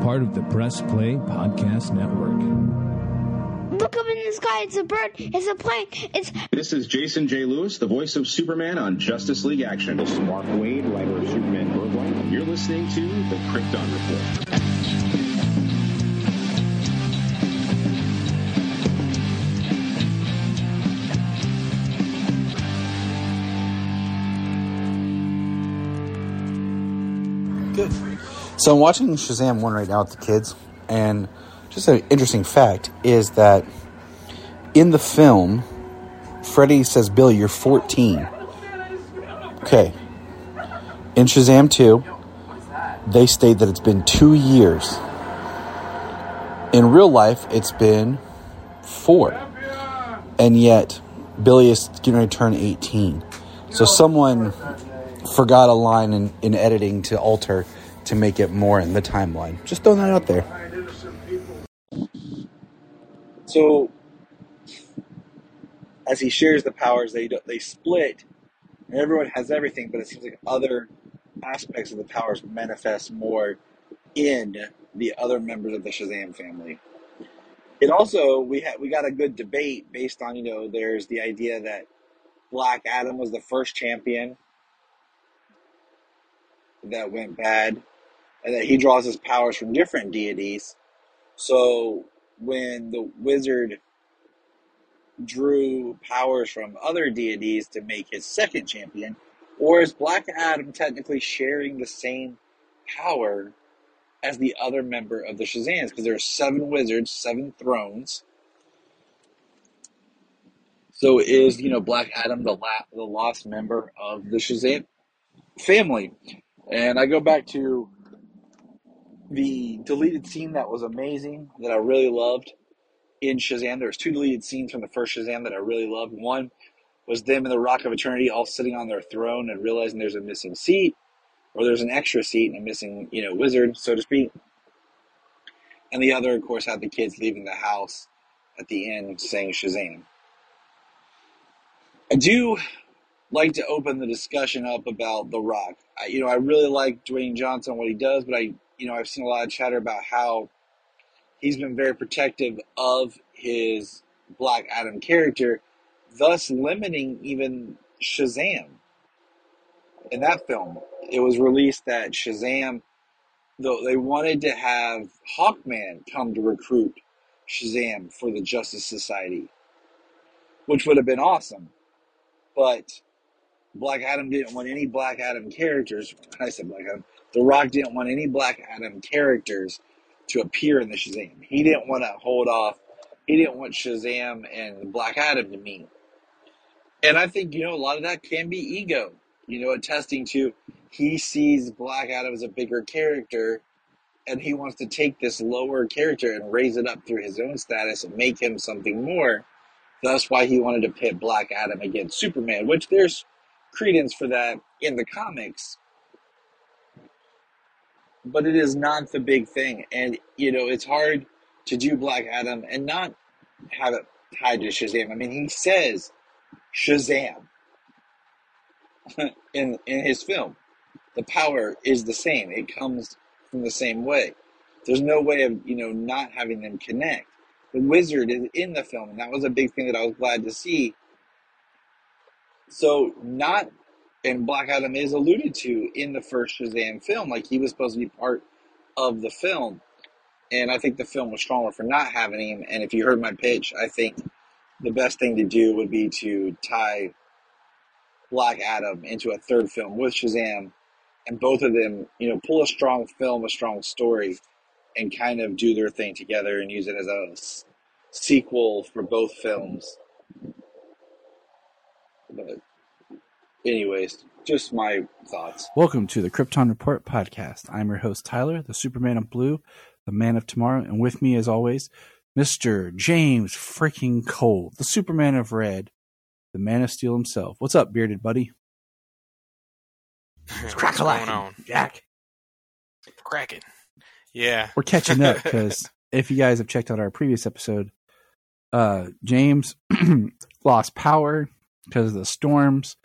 part of the Press Play Podcast Network. Look up in the sky. It's a bird. It's a plane. It's. This is Jason J. Lewis, the voice of Superman on Justice League Action. This is Mark Waid, writer of Superman Birthright. You're listening to the Krypton Report. So I'm watching Shazam 1 right now with the kids, and just an interesting fact is that in the film, Freddy says, Billy, you're 14. Okay. In Shazam 2, they state that it's been two years. In real life, it's been four. And yet, Billy is going to turn 18. So someone forgot a line in, in editing to alter to make it more in the timeline. Just throwing that out there. So, as he shares the powers, they they split, and everyone has everything. But it seems like other aspects of the powers manifest more in the other members of the Shazam family. It also we had we got a good debate based on you know there's the idea that Black Adam was the first champion that went bad, and that he draws his powers from different deities. So when the wizard drew powers from other deities to make his second champion, or is Black Adam technically sharing the same power as the other member of the Shazams? Because there are seven wizards, seven thrones. So is you know Black Adam the la- the lost member of the Shazam family? And I go back to the deleted scene that was amazing that I really loved in Shazam. There's two deleted scenes from the first Shazam that I really loved. One was them in the Rock of Eternity all sitting on their throne and realizing there's a missing seat, or there's an extra seat and a missing, you know, wizard, so to speak. And the other, of course, had the kids leaving the house at the end saying Shazam. I do like to open the discussion up about The Rock. I, you know, I really like Dwayne Johnson, what he does, but I, you know, I've seen a lot of chatter about how he's been very protective of his Black Adam character, thus limiting even Shazam. In that film, it was released that Shazam, though they wanted to have Hawkman come to recruit Shazam for the Justice Society, which would have been awesome. But Black Adam didn't want any Black Adam characters. I said Black Adam. The Rock didn't want any Black Adam characters to appear in the Shazam. He didn't want to hold off. He didn't want Shazam and Black Adam to meet. And I think, you know, a lot of that can be ego, you know, attesting to he sees Black Adam as a bigger character and he wants to take this lower character and raise it up through his own status and make him something more. That's why he wanted to pit Black Adam against Superman, which there's credence for that in the comics. But it is not the big thing. And, you know, it's hard to do Black Adam and not have it tied to Shazam. I mean, he says Shazam in, in his film. The power is the same, it comes from the same way. There's no way of, you know, not having them connect. The wizard is in the film, and that was a big thing that I was glad to see so not and Black Adam is alluded to in the first Shazam film, like he was supposed to be part of the film. And I think the film was stronger for not having him. And if you heard my pitch, I think the best thing to do would be to tie Black Adam into a third film with Shazam, and both of them, you know, pull a strong film, a strong story, and kind of do their thing together and use it as a sequel for both films. But anyways, just my thoughts. Welcome to the Krypton Report podcast. I'm your host, Tyler, the Superman of Blue, the man of tomorrow, and with me, as always, Mr. James freaking Cole, the Superman of Red, the man of steel himself. What's up, bearded buddy? What's crack going on? Jack. Cracking. Yeah. We're catching up because if you guys have checked out our previous episode, uh, James lost power because of the storms.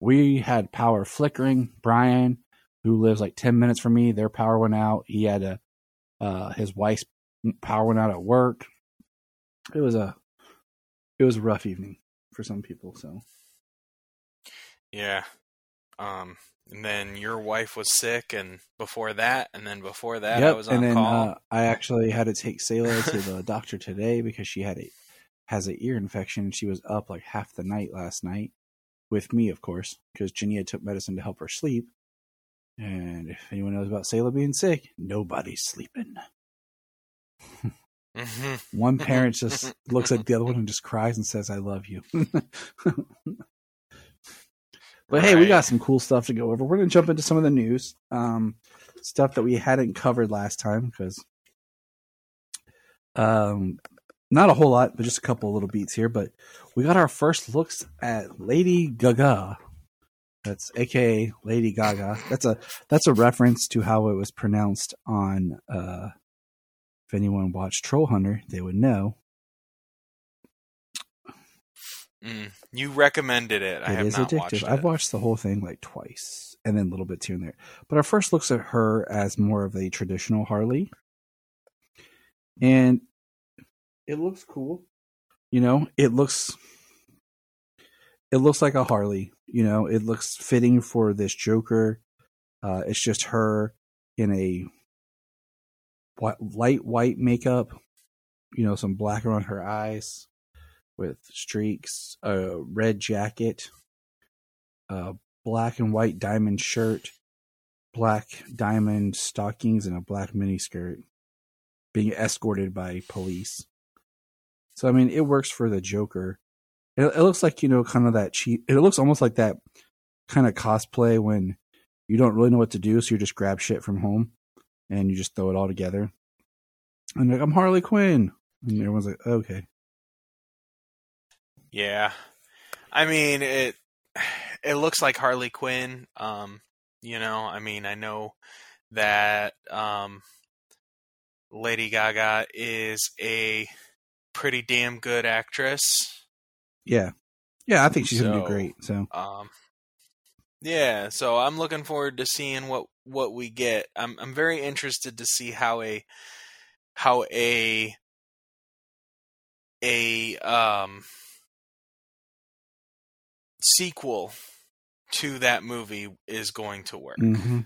We had power flickering. Brian, who lives like 10 minutes from me, their power went out. He had to Uh, his wife's power went out at work. It was a it was a rough evening for some people. So Yeah. Um, and then your wife was sick, and before that, and then before that, I yep. was on And then call. uh, I actually had to take Sayla to the doctor today because she had a has an ear infection. She was up like half the night last night with me, of course, because Jania took medicine to help her sleep. And if anyone knows about Sayla being sick, nobody's sleeping. One parent just looks at the other one and just cries and says, I love you. but hey, we got some cool stuff to go over. We're going to jump into some of the news. Um, stuff that we hadn't covered last time because um, not a whole lot, but just a couple of little beats here. But we got our first looks at Lady Gaga. That's AKA Lady Gaga. That's a that's a reference to how it was pronounced on uh, if anyone watched Troll Hunter, they would know. Mm. You recommended it. I It have is not addictive. watched it. I've watched the whole thing like twice, and then little bits here and there. But our first looks at her as more of a traditional Harley, and it looks cool. You know, it looks it looks like a Harley. You know, it looks fitting for this Joker. Uh, it's just her in a light white makeup. You know, some black around her eyes with streaks, a red jacket, a black and white diamond shirt, black diamond stockings, and a black miniskirt, being escorted by police. So I mean, it works for the Joker. It, it looks like you know, kind of that cheap. It looks almost like that kind of cosplay when you don't really know what to do, so you just grab shit from home and you just throw it all together. And like, I'm Harley Quinn, and everyone's like, okay. Yeah. I mean, it it looks like Harley Quinn. Um, you know, I mean, I know that um Lady Gaga is a pretty damn good actress. Yeah. Yeah, I think she's gonna do great. So Um yeah, so I'm looking forward to seeing what what we get. I'm I'm very interested to see how a how a a um sequel to that movie is going to work. hmm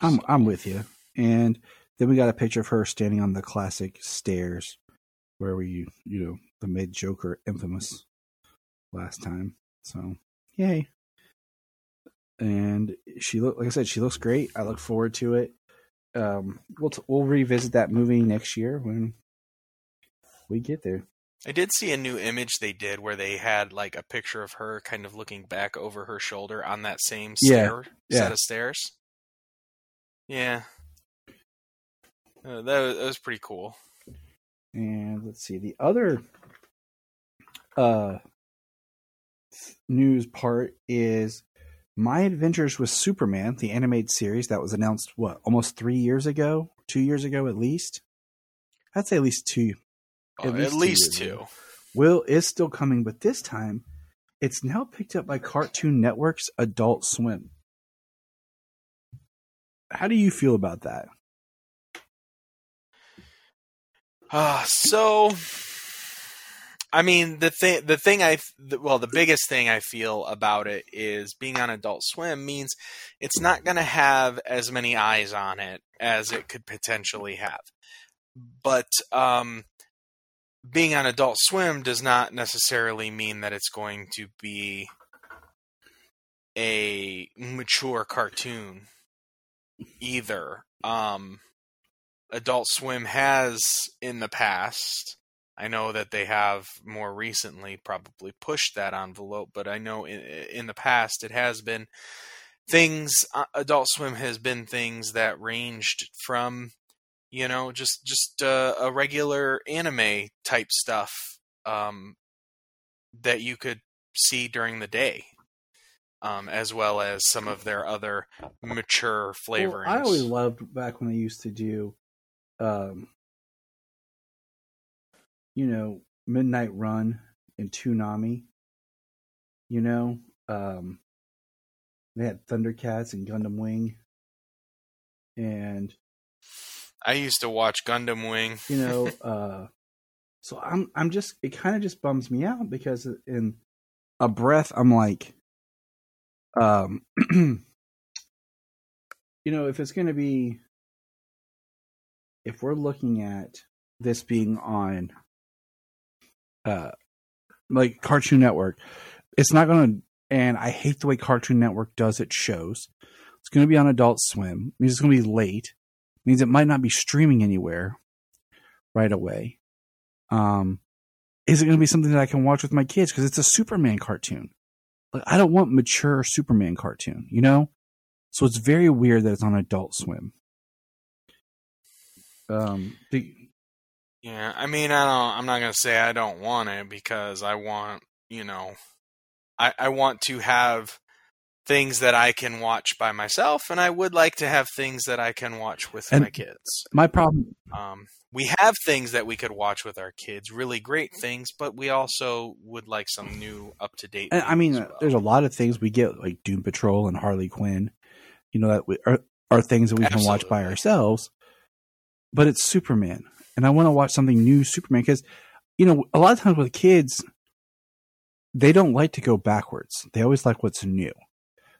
I'm I'm with you. And then we got a picture of her standing on the classic stairs where we you know, the made Joker infamous last time. So yay. And she look like I said, she looks great. I look forward to it. Um we'll t- we'll revisit that movie next year when we get there. I did see a new image they did where they had like a picture of her kind of looking back over her shoulder on that same Yeah, stair yeah. set of stairs. Yeah. Uh, that, was, that was pretty cool. And let's see the other uh news part is My Adventures with Superman, the animated series that was announced what almost three years ago, two years ago at least. I'd say at least two. Uh, At least, two. years ago. Will is still coming, but this time it's now picked up by Cartoon Network's Adult Swim. How do you feel about that? Uh, so, I mean, the thing, the thing I, the, well, the biggest thing I feel about it is being on Adult Swim means it's not going to have as many eyes on it as it could potentially have. But um, being on Adult Swim does not necessarily mean that it's going to be a mature cartoon either. Um, Adult Swim has in the past. I know that they have more recently probably pushed that envelope, but I know in, in the past it has been things. Uh, Adult Swim has been things that ranged from, you know, just just uh, a regular anime type stuff um, that you could see during the day, um, as well as some of their other mature flavorings. Well, I always loved back when they used to do, um, you know, Midnight Run and Toonami. You know, um, they had Thundercats and Gundam Wing, and I used to watch Gundam Wing. you know uh so i'm i'm just it kind of just bums me out because in a breath i'm like um you know if it's going to be if we're looking at this being on uh like cartoon network it's not going to and i hate the way cartoon network does its shows. It's going to be on adult swim. It means it's going to be late. It means it might not be streaming anywhere right away. Um is it going to be something that i can watch with my kids? Because it's a superman cartoon. Like i don't want mature superman cartoon you know? So it's very weird that it's on adult swim um the, Yeah, I mean, I don't. I'm not gonna say I don't want it because I want, you know, I I want to have things that I can watch by myself, and I would like to have things that I can watch with my kids. my problem Um, we have things that we could watch with our kids, really great things, but we also would like some new, up to date. I mean, uh, there's a lot of things we get like Doom Patrol and Harley Quinn, you know, that we, are are things that we can watch by ourselves. But it's Superman, and I want to watch something new Superman because, you know, a lot of times with kids, they don't like to go backwards. They always like what's new.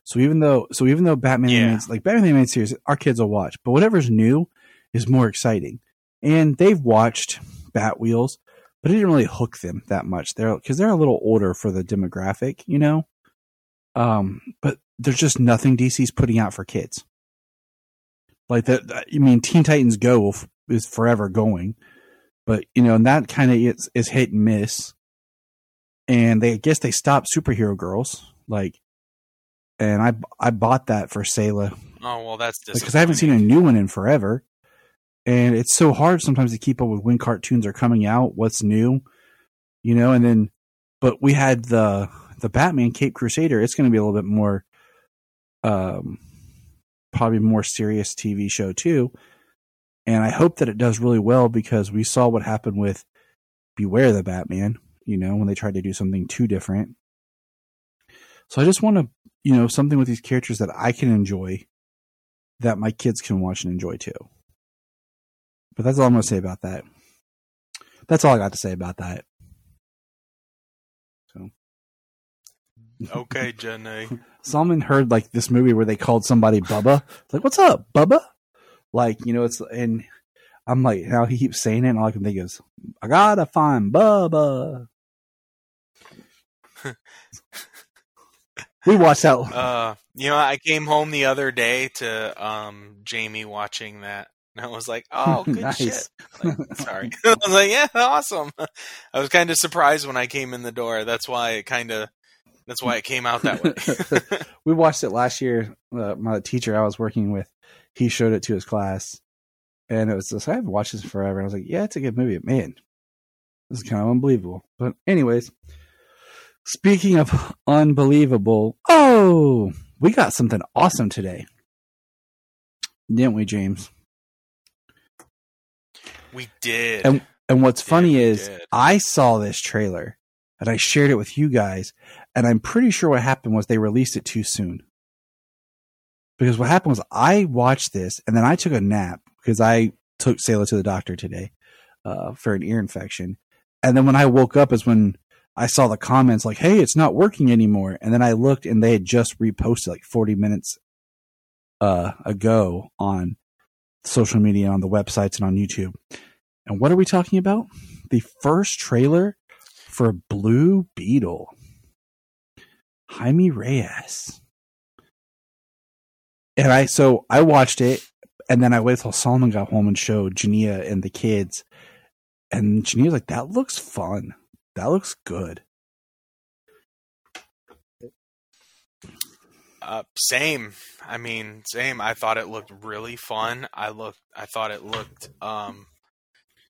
So even though, so even though Batman, Yeah. animated, like Batman the animated series, our kids will watch, but whatever's new is more exciting. And they've watched Batwheels, but it didn't really hook them that much. They're because they're a little older for the demographic, you know. Um, but there's just nothing DC's putting out for kids. Like that, I mean, Teen Titans Go will f- is forever going, but you know, and that kind of is, is hit and miss. And they I guess they stopped superhero girls, like, and I I bought that for Sayla oh well, that's because I haven't seen a new one in forever, and it's so hard sometimes to keep up with when cartoons are coming out, what's new, you know. And then, but we had the the Batman Cape Crusader. It's going to be a little bit more, um, probably more serious TV show too. And I hope that it does really well because we saw what happened with Beware the Batman. You know, when they tried to do something too different. So I just want to, you know, something with these characters that I can enjoy that my kids can watch and enjoy too. But that's all I'm going to say about that. That's all I got to say about that. Okay, Jenny. Solomon heard like this movie where they called somebody Bubba. It's like, what's up, Bubba? Like, you know, it's and I'm like, now he keeps saying it, and all I can think is, I gotta find Bubba. we watched that. Uh, you know, I came home the other day to um Jamie watching that, and I was like, "Oh, good Nice. shit." Like, sorry, I was like, "Yeah, awesome." I was kind of surprised when I came in the door. That's why it kind of, that's why it came out that way. we watched it last year. Uh, my teacher I was working with, he showed it to his class, and it was just I haven't watched this forever. And I was like, yeah, it's a good movie. Man, this is kind of unbelievable. But anyways, speaking of unbelievable, oh, we got something awesome today, didn't we, James? we did. And and what's Yeah, funny is did. I saw this trailer and I shared it with you guys, and I'm pretty sure what happened was they released it too soon. Because what happened was I watched this and then I took a nap because I took Sayla to the doctor today uh, for an ear infection. And then when I woke up is when I saw the comments like, "Hey, it's not working anymore." And then I looked and they had just reposted like 40 minutes uh, ago on social media, on the websites, and on YouTube. And what are we talking about? The first trailer for Blue Beetle. Jaime Reyes. And I so I watched it and then I waited till Solomon got home and showed Jania and the kids. And Jania was like, that looks fun. That looks good. Uh, same. I mean, same. I thought it looked really fun. I looked. I thought it looked um,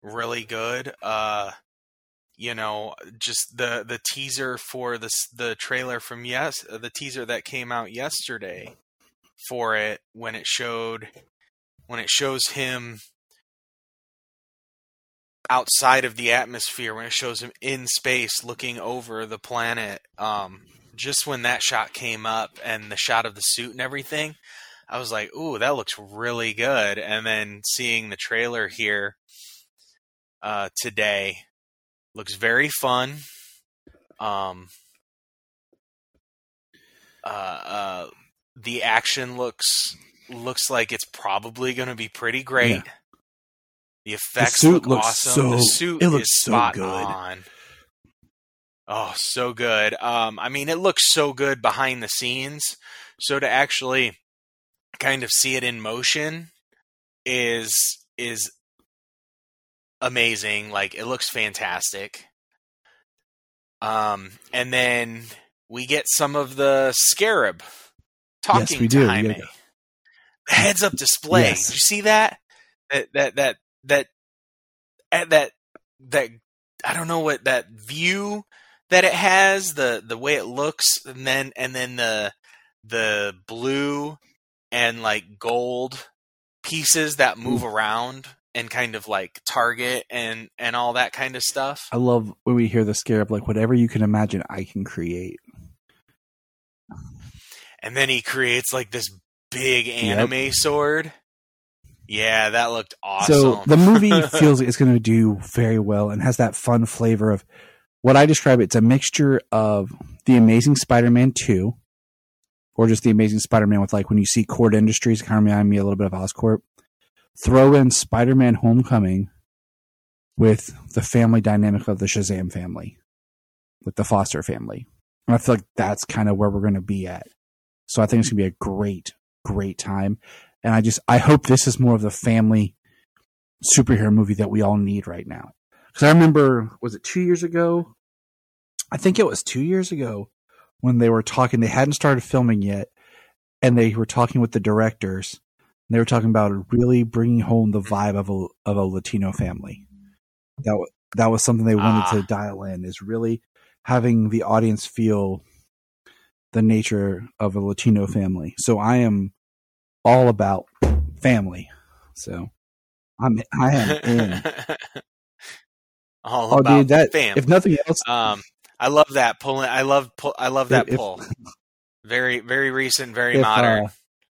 really good. Uh, you know, just the the teaser for this the trailer from yes the teaser that came out yesterday for it when it showed when it shows him outside of the atmosphere when it shows him in space looking over the planet um just when that shot came up and the shot of the suit and everything I was like, "Ooh, that looks really good." And then seeing the trailer here uh, today looks very fun. Um, uh, uh, the action looks looks like it's probably going to be pretty great. Yeah. The effects suit look looks awesome. the so- suit it looks is so spot good. on. Oh, so good. Um, I mean, it looks so good behind the scenes. So to actually kind of see it in motion is is amazing. Like it looks fantastic. Um, and then we get some of the scarab talking we to do. Jaime. get- The heads up display. Yes. Did you see that? That that that that eh, that that I don't know what that view that it has the the way it looks and then and then the the blue and like gold pieces that move around and kind of like target and and all that kind of stuff. I love when we hear the scarab, like whatever you can imagine, I can create. And then he creates like this big anime sword. Yeah, that looked awesome. So the movie feels it's going to do very well and has that fun flavor of what I describe. It's a mixture of the Amazing Spider-Man two, or just the Amazing Spider-Man with like when you see Kord Industries, kind of remind me a little bit of Oscorp. Throw in Spider-Man Homecoming with the family dynamic of the Shazam family, with the Foster family, and I feel like that's kind of where we're going to be at. So I think it's going to be a great, great time and I just I hope this is more of the family superhero movie that we all need right now. Because I remember, was it two years ago? I think it was two years ago when they were talking. They hadn't started filming yet, and they were talking with the directors. They were talking about really bringing home the vibe of a of a Latino family. That wa- that was something they wanted Ah. to dial in. Is really having the audience feel the nature of a Latino family. So I am all about family. So I'm I am in. all Oh, about dude, that fam. if nothing else, um, I love that pulling. I love pull, I love that If- pull. Very very recent, very if, modern. uh,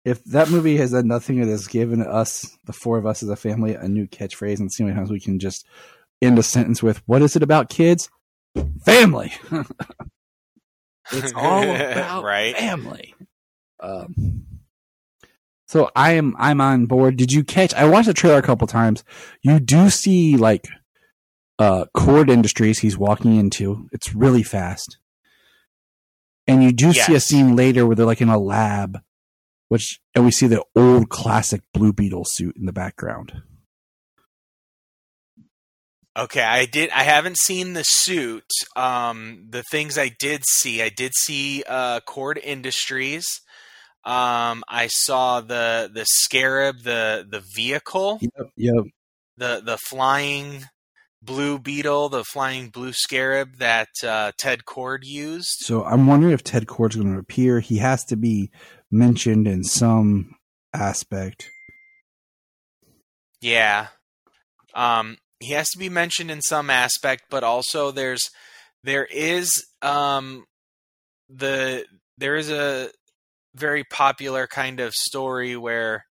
if that movie has done nothing, it has given us the four of us as a family a new catchphrase, and see how many times we can just end a sentence with "What is it about kids? Family." it's all about Right. family. Um, so I am I'm on board. Did you catch? I watched the trailer a couple times. You do see like uh Kord Industries he's walking into. It's really fast. And you do see a scene later where they're like in a lab, which and we see the old classic Blue Beetle suit in the background. Okay, I did. I haven't seen the suit. Um, the things I did see, I did see uh, Kord Industries. Um, I saw the the Scarab, the the vehicle, Yep, yep. the the flying blue beetle, the flying blue Scarab that uh, Ted Kord used. So I'm wondering if Ted Kord's going to appear. He has to be mentioned in some aspect. Yeah. Um, he has to be mentioned in some aspect, but also there's there is um the there is a very popular kind of story where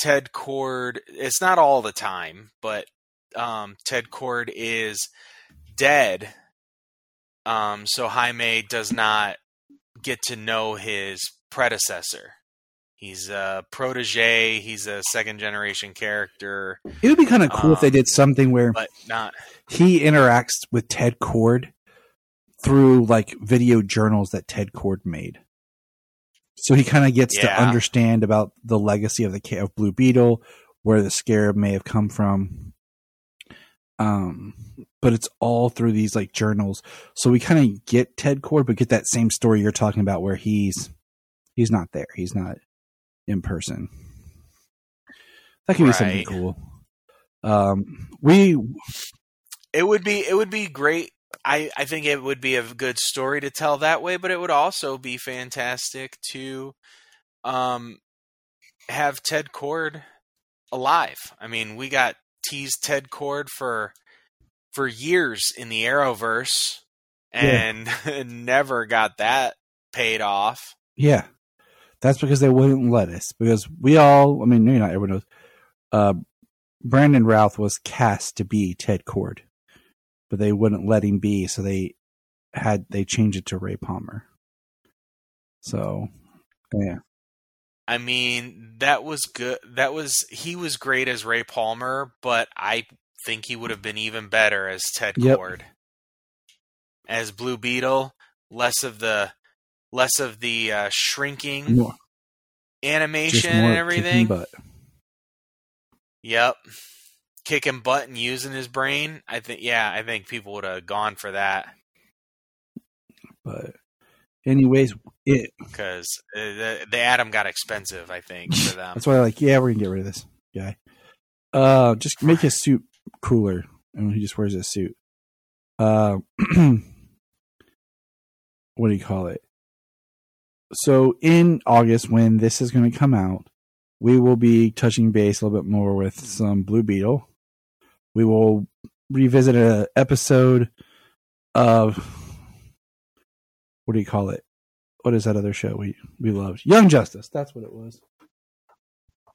Ted Kord it's not all the time, but um Ted Kord is dead. Um so Jaime does not get to know his predecessor. He's a protege, he's a second generation character, It would be kind of cool if they Um, did something where but not he interacts with Ted Kord through like video journals that Ted Kord made. So he kind of gets to understand about the legacy of the of Blue Beetle, where the scarab may have come from. Um, but it's all through these like journals. So we kind of get Ted Kord, but get that same story you're talking about where he's he's not there. He's not in person. That could be something cool. Um, we it would be it would be great i i think it would be a good story to tell that way but it would also be fantastic to um have ted kord alive i mean we got teased ted kord for for years in the arrowverse and never got that paid off Yeah. That's because they wouldn't let us. Because we all, I mean, maybe not everyone knows. Uh, Brandon Routh was cast to be Ted Kord, but they wouldn't let him be, so they had they changed it to Ray Palmer. So, yeah, I mean, that was good. That was he was great as Ray Palmer, but I think he would have been even better as Ted Yep. Kord. As Blue Beetle, less of the less of the uh, shrinking more, animation and everything. butt. Yep. Kicking butt and using his brain. I think yeah, I think people would have gone for that But, anyways, it because uh, the the Atom got expensive. I think for them. That's why I'm like, yeah, we're gonna get rid of this guy. Uh, just make his suit cooler, and he just wears a suit. Uh, what do you call it? So in August, when this is going to come out, we will be touching base a little bit more with some Blue Beetle. We will revisit an episode of what do you call it? What is that other show we we loved? Young Justice. That's what it was.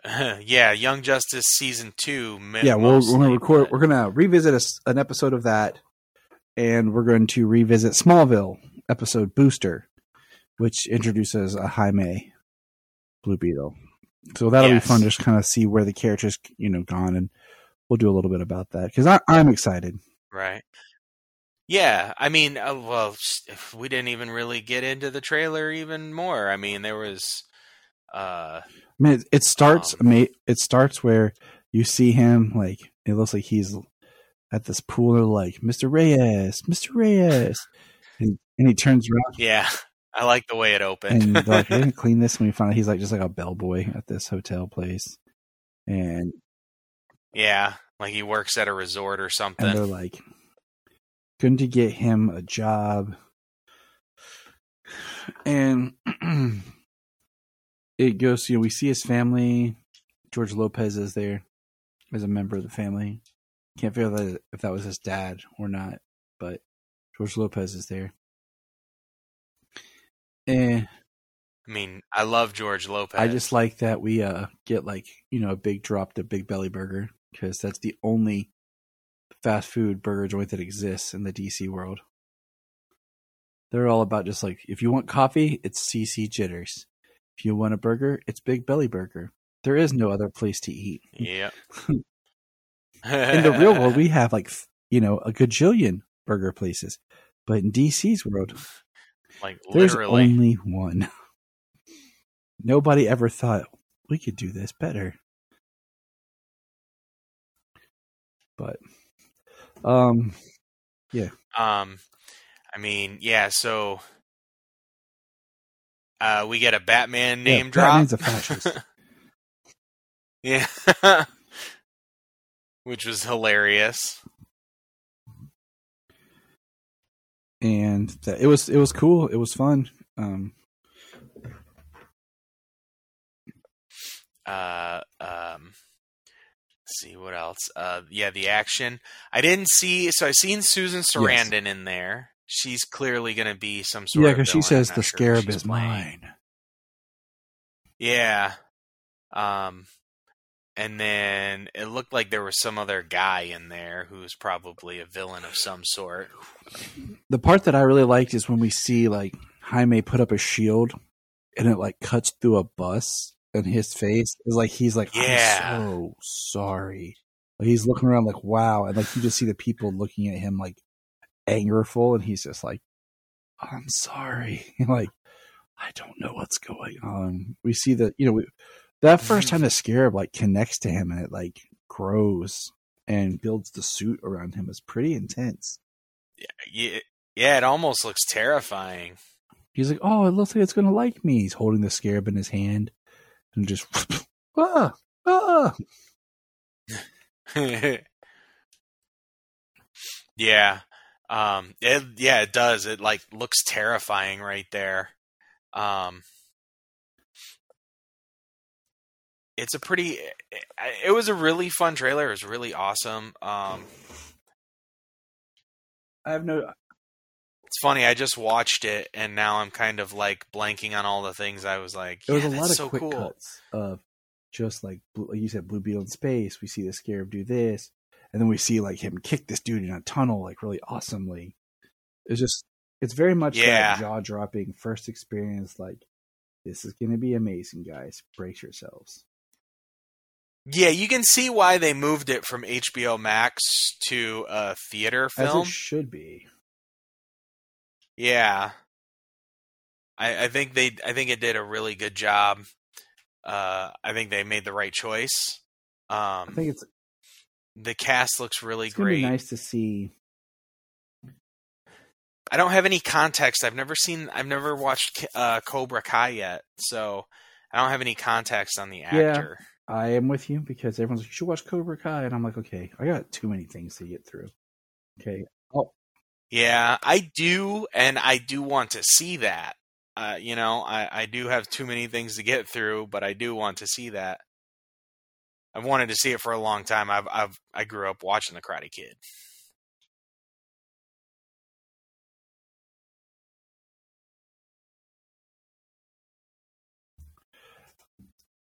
yeah, Young Justice season two. yeah, we'll, we're gonna record. but- We're gonna revisit a an episode of that, and we're going to revisit Smallville episode Booster, which introduces a Jaime Blue Beetle. So that'll Yes. be fun just kind of see where the characters, you know, gone, and we'll do a little bit about that because I'm excited. Right. Yeah, I mean, uh, well, if we didn't even really get into the trailer even more. I mean, there was, uh, I mean, it, it starts. Um, it starts where you see him like it looks like he's at this pool. They're like, "Mr. Reyes, Mr. Reyes," and, and he turns around. yeah, I like the way it opened. and they're like, "I didn't clean this." When we find out he's like just like a bellboy at this hotel place, and yeah, like he works at a resort or and something. they're like, "Going to get him a job," and it goes. You know, we see his family. George Lopez is there as a member of the family. Can't figure out if that was his dad or not, but George Lopez is there. And I mean, I love George Lopez. I just like that we uh get like you know a big drop to Big Belly Burger because that's the only fast food burger joint that exists in the DC world. They're all about just like if you want coffee, it's CC Jitters. If you want a burger, it's Big Belly Burger. There is no other place to eat. yeah. In the real world, we have like you know a gajillion burger places, but in DC's world, like there's literally. only one. Nobody ever thought we could do this better. But um yeah. Um, I mean, yeah. So, uh, we get a Batman Yeah, name drop. Batman's a fascist. yeah, which was hilarious. And that, it was it was cool. It was fun. Um Uh, um, see what else. Uh, yeah, the action. I didn't see. So I seen Susan Sarandon in there. She's clearly going to be some sort yeah, because she says the sure scarab is playing. mine. Yeah. Um, and then it looked like there was some other guy in there who's probably a villain of some sort. The part that I really liked is when we see like Jaime put up a shield and it like cuts through a bus and his face is like he's like Yeah. I'm so sorry. Like he's looking around like wow, and like you just see the people looking at him like angerful, and he's just like, "I'm sorry." like I don't know what's going on. We see that you know we, that first time the scarab like connects to him and it like grows and builds the suit around him is pretty intense. Yeah, yeah, it almost looks terrifying. He's like, "Oh, it looks like it's gonna like me." He's holding the scarab in his hand and just ah ah. yeah. Um it yeah, it does. It like looks terrifying right there. Um It's a pretty eh, eh, it was a really fun trailer. It was really awesome. Um I have no. Uh it's funny. I just watched it, and now I'm kind of like blanking on all the things I was like. There was yeah, a lot of so quick cool. cuts of just like like you said, Blue Beetle in space. We see the Scarab do this, and then we see like him kick this dude in a tunnel like really awesomely. It's just it's very much Yeah. that jaw dropping first experience. Like this is going to be amazing, guys. Brace yourselves. Yeah, you can see why they moved it from HBO Max to a theater film. As it should be. Yeah, I, I think they. I think it did a really good job. Uh, I think they made the right choice. Um, I think it's the cast looks really great. nice to see. I don't have any context. I've never seen. I've never watched uh, Cobra Kai yet, so I don't have any context on the actor. I am with you because everyone's like, you should watch Cobra Kai, and I'm like, okay, I got too many things to get through. Okay, oh, Yeah, I do, and I do want to see that. Uh, you know, I, I do have too many things to get through, but I do want to see that. I've wanted to see it for a long time. I've, I've I grew up watching The Karate Kid.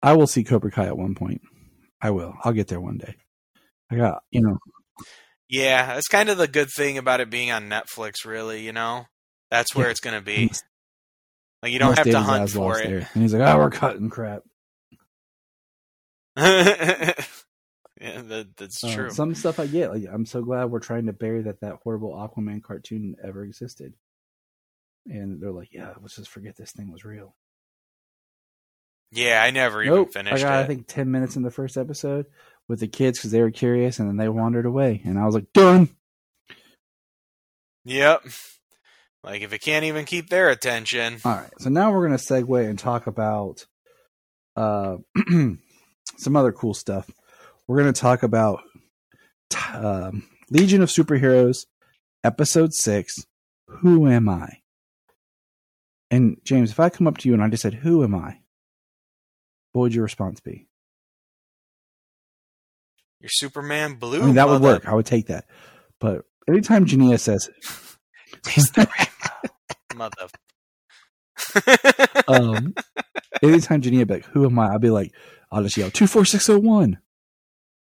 I will see Cobra Kai at one point. I will. I'll get there one day. I got you know. Yeah, that's kind of the good thing about it being on Netflix. Really, you know, that's where Yeah. it's going to be. Like you don't have to hunt Zaslav's for it. there. And he's like, "Oh, we're cutting crap." yeah, that, that's Uh, true. some stuff I get. Like, I'm so glad we're trying to bury that that horrible Aquaman cartoon ever existed. And they're like, "Yeah, let's just forget this thing was real." Yeah, I never even Nope. I finished got, I think, ten minutes in the first episode with the kids because they were curious, and then they wandered away, and I was like, "Done." Yep. Like if it can't even keep their attention. All right. So now we're going to segue and talk about uh, some other cool stuff. We're going to talk about um, Legion of Superheroes, Episode 6 Who Am I? And James, if I come up to you and I just said, Who am I? What would your response be? Your Superman blue. I mean, that would work. I would take that. But anytime Jania says, Taste the rainbow, mother. um, anytime Jania be like, "Who am I?" I'll be like, I'll just yell two four six zero one.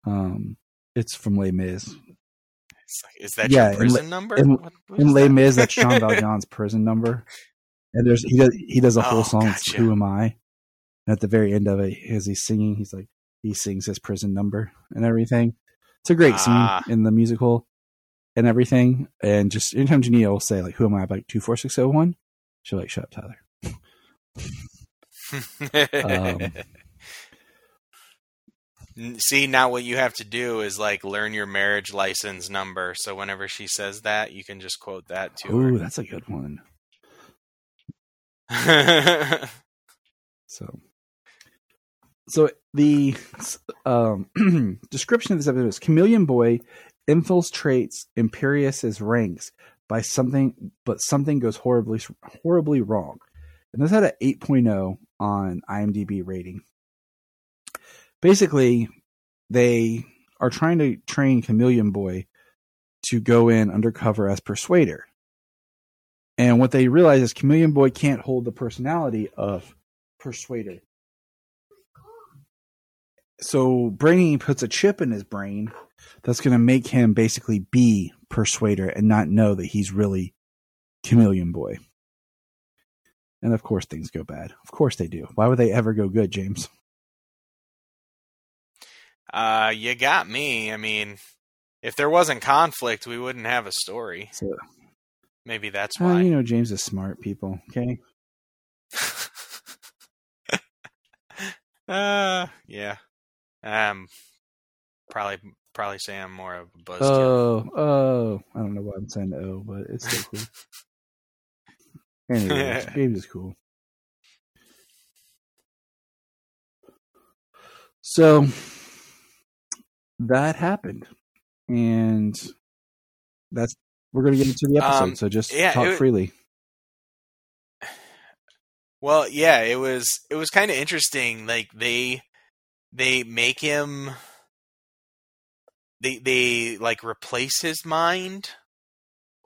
Um, it's from Les Mis. Like, is that Yeah, your in prison La- number? in- What- what In Les that? Mis, that's Jean Valjean's prison number. And there's he does he does a whole Oh, song. gotcha. Who am I? And at the very end of it, as he's singing, he's like he sings his prison number and everything. It's a great Ah. scene in the musical and everything. And just anytime Jania will say like, "Who am I?" Like two four six zero one. She'll like, "Shut up, Tyler." Um, See, now what you have to do is like learn your marriage license number. So whenever she says that, you can just quote that to Ooh, that's a good one. So, so the um, description of this episode is Chameleon Boy infiltrates Imperiex's ranks by something, but something goes horribly horribly wrong. And this had an 8.0 on IMDb rating. Basically, they are trying to train Chameleon Boy to go in undercover as Persuader. And what they realize is Chameleon Boy can't hold the personality of Persuader. So Brainy puts a chip in his brain that's going to make him basically be Persuader and not know that he's really Chameleon Boy. And of course, things go bad. Of course, they do. Why would they ever go good, James? uh, you got me. I mean, if there wasn't conflict, we wouldn't have a story. So, Maybe that's uh, why. you know, James is smart, people. Okay. uh, yeah. Um, probably probably say I'm more of a buzzkill. Oh, oh. I don't know why I'm saying oh, but it's still cool. Anyways, James is cool. So that happened, and that's we're going to get into the episode. Um, so just yeah, talk it- freely. Well, yeah, it was it was kind of interesting. Like they they make him they they like replace his mind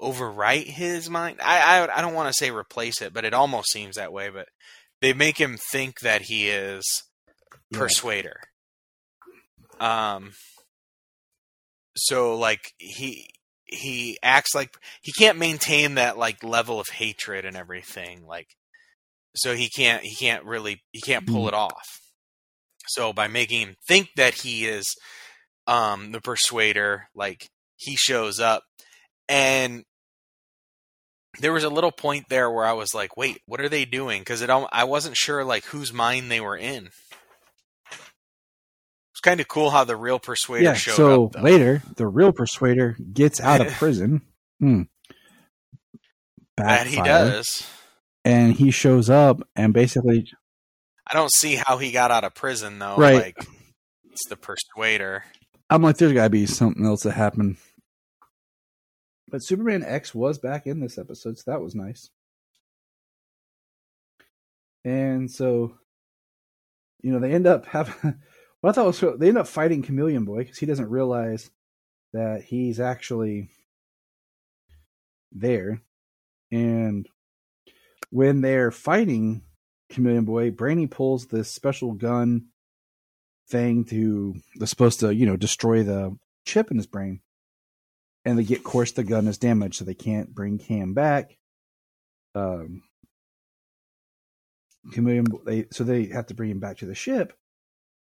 overwrite his mind. I I, I don't want to say replace it, but it almost seems that way. But they make him think that he is Yeah. Persuader. Um. So like he he acts like he can't maintain that like level of hatred and everything like so he can't he can't really he can't pull Mhm. it off so by making him think that he is um the persuader like he shows up and there was a little point there where i was like wait what are they doing because it i wasn't sure like whose mind they were in it's kind of cool how the real persuader yeah. showed So up though. later, the real persuader gets out of prison. Hmm. that he does and he shows up and basically i don't see how he got out of prison though Right. like it's the persuader I'm like, there's got to be something else that happened. But Superman X was back in this episode, so that was nice. And so, you know, they end up having. What I thought was they end up fighting Chameleon Boy because he doesn't realize that he's actually there. And when they're fighting Chameleon Boy, Brainy pulls this special gun thing to that's supposed to you know destroy the chip in his brain. And they get of course the gun is damaged so they can't bring cam back. Um chameleon they so they have to bring him back to the ship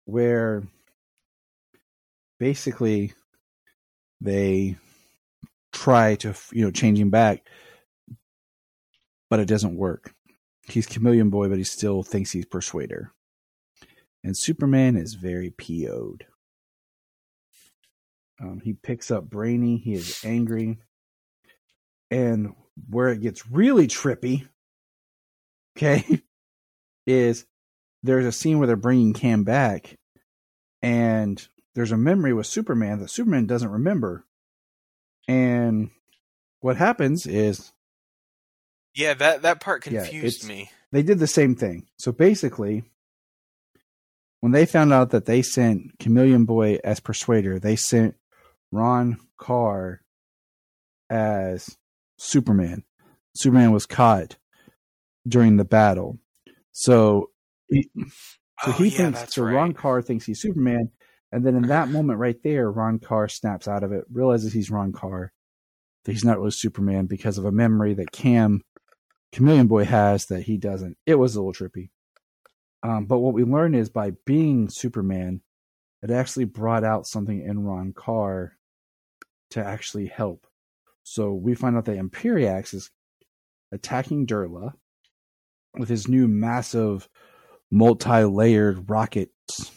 where basically they try to you know change him back but it doesn't work he's chameleon boy but he still thinks he's persuader and Superman is very PO'd. Um, he picks up Brainy. He is angry. And where it gets really trippy, okay, is there's a scene where they're bringing Cam back, and there's a memory with Superman that Superman doesn't remember. And what happens is yeah that that part confused it's- me they did the same thing. So basically, when they found out that they sent Chameleon Boy as Persuader, they sent Ron Carr as Superman. Superman was caught during the battle. So he, so oh, he yeah, thinks so right. Ron-Karr thinks he's Superman, and then in that moment right there, Ron-Karr snaps out of it, realizes he's Ron-Karr, that he's not really Superman because of a memory that Cam Chameleon Boy has that he doesn't. It was a little trippy. Um, but what we learned is by being Superman, it actually brought out something in Ron-Karr to actually help. So we find out that Imperiex is attacking Durla with his new massive multi-layered rockets.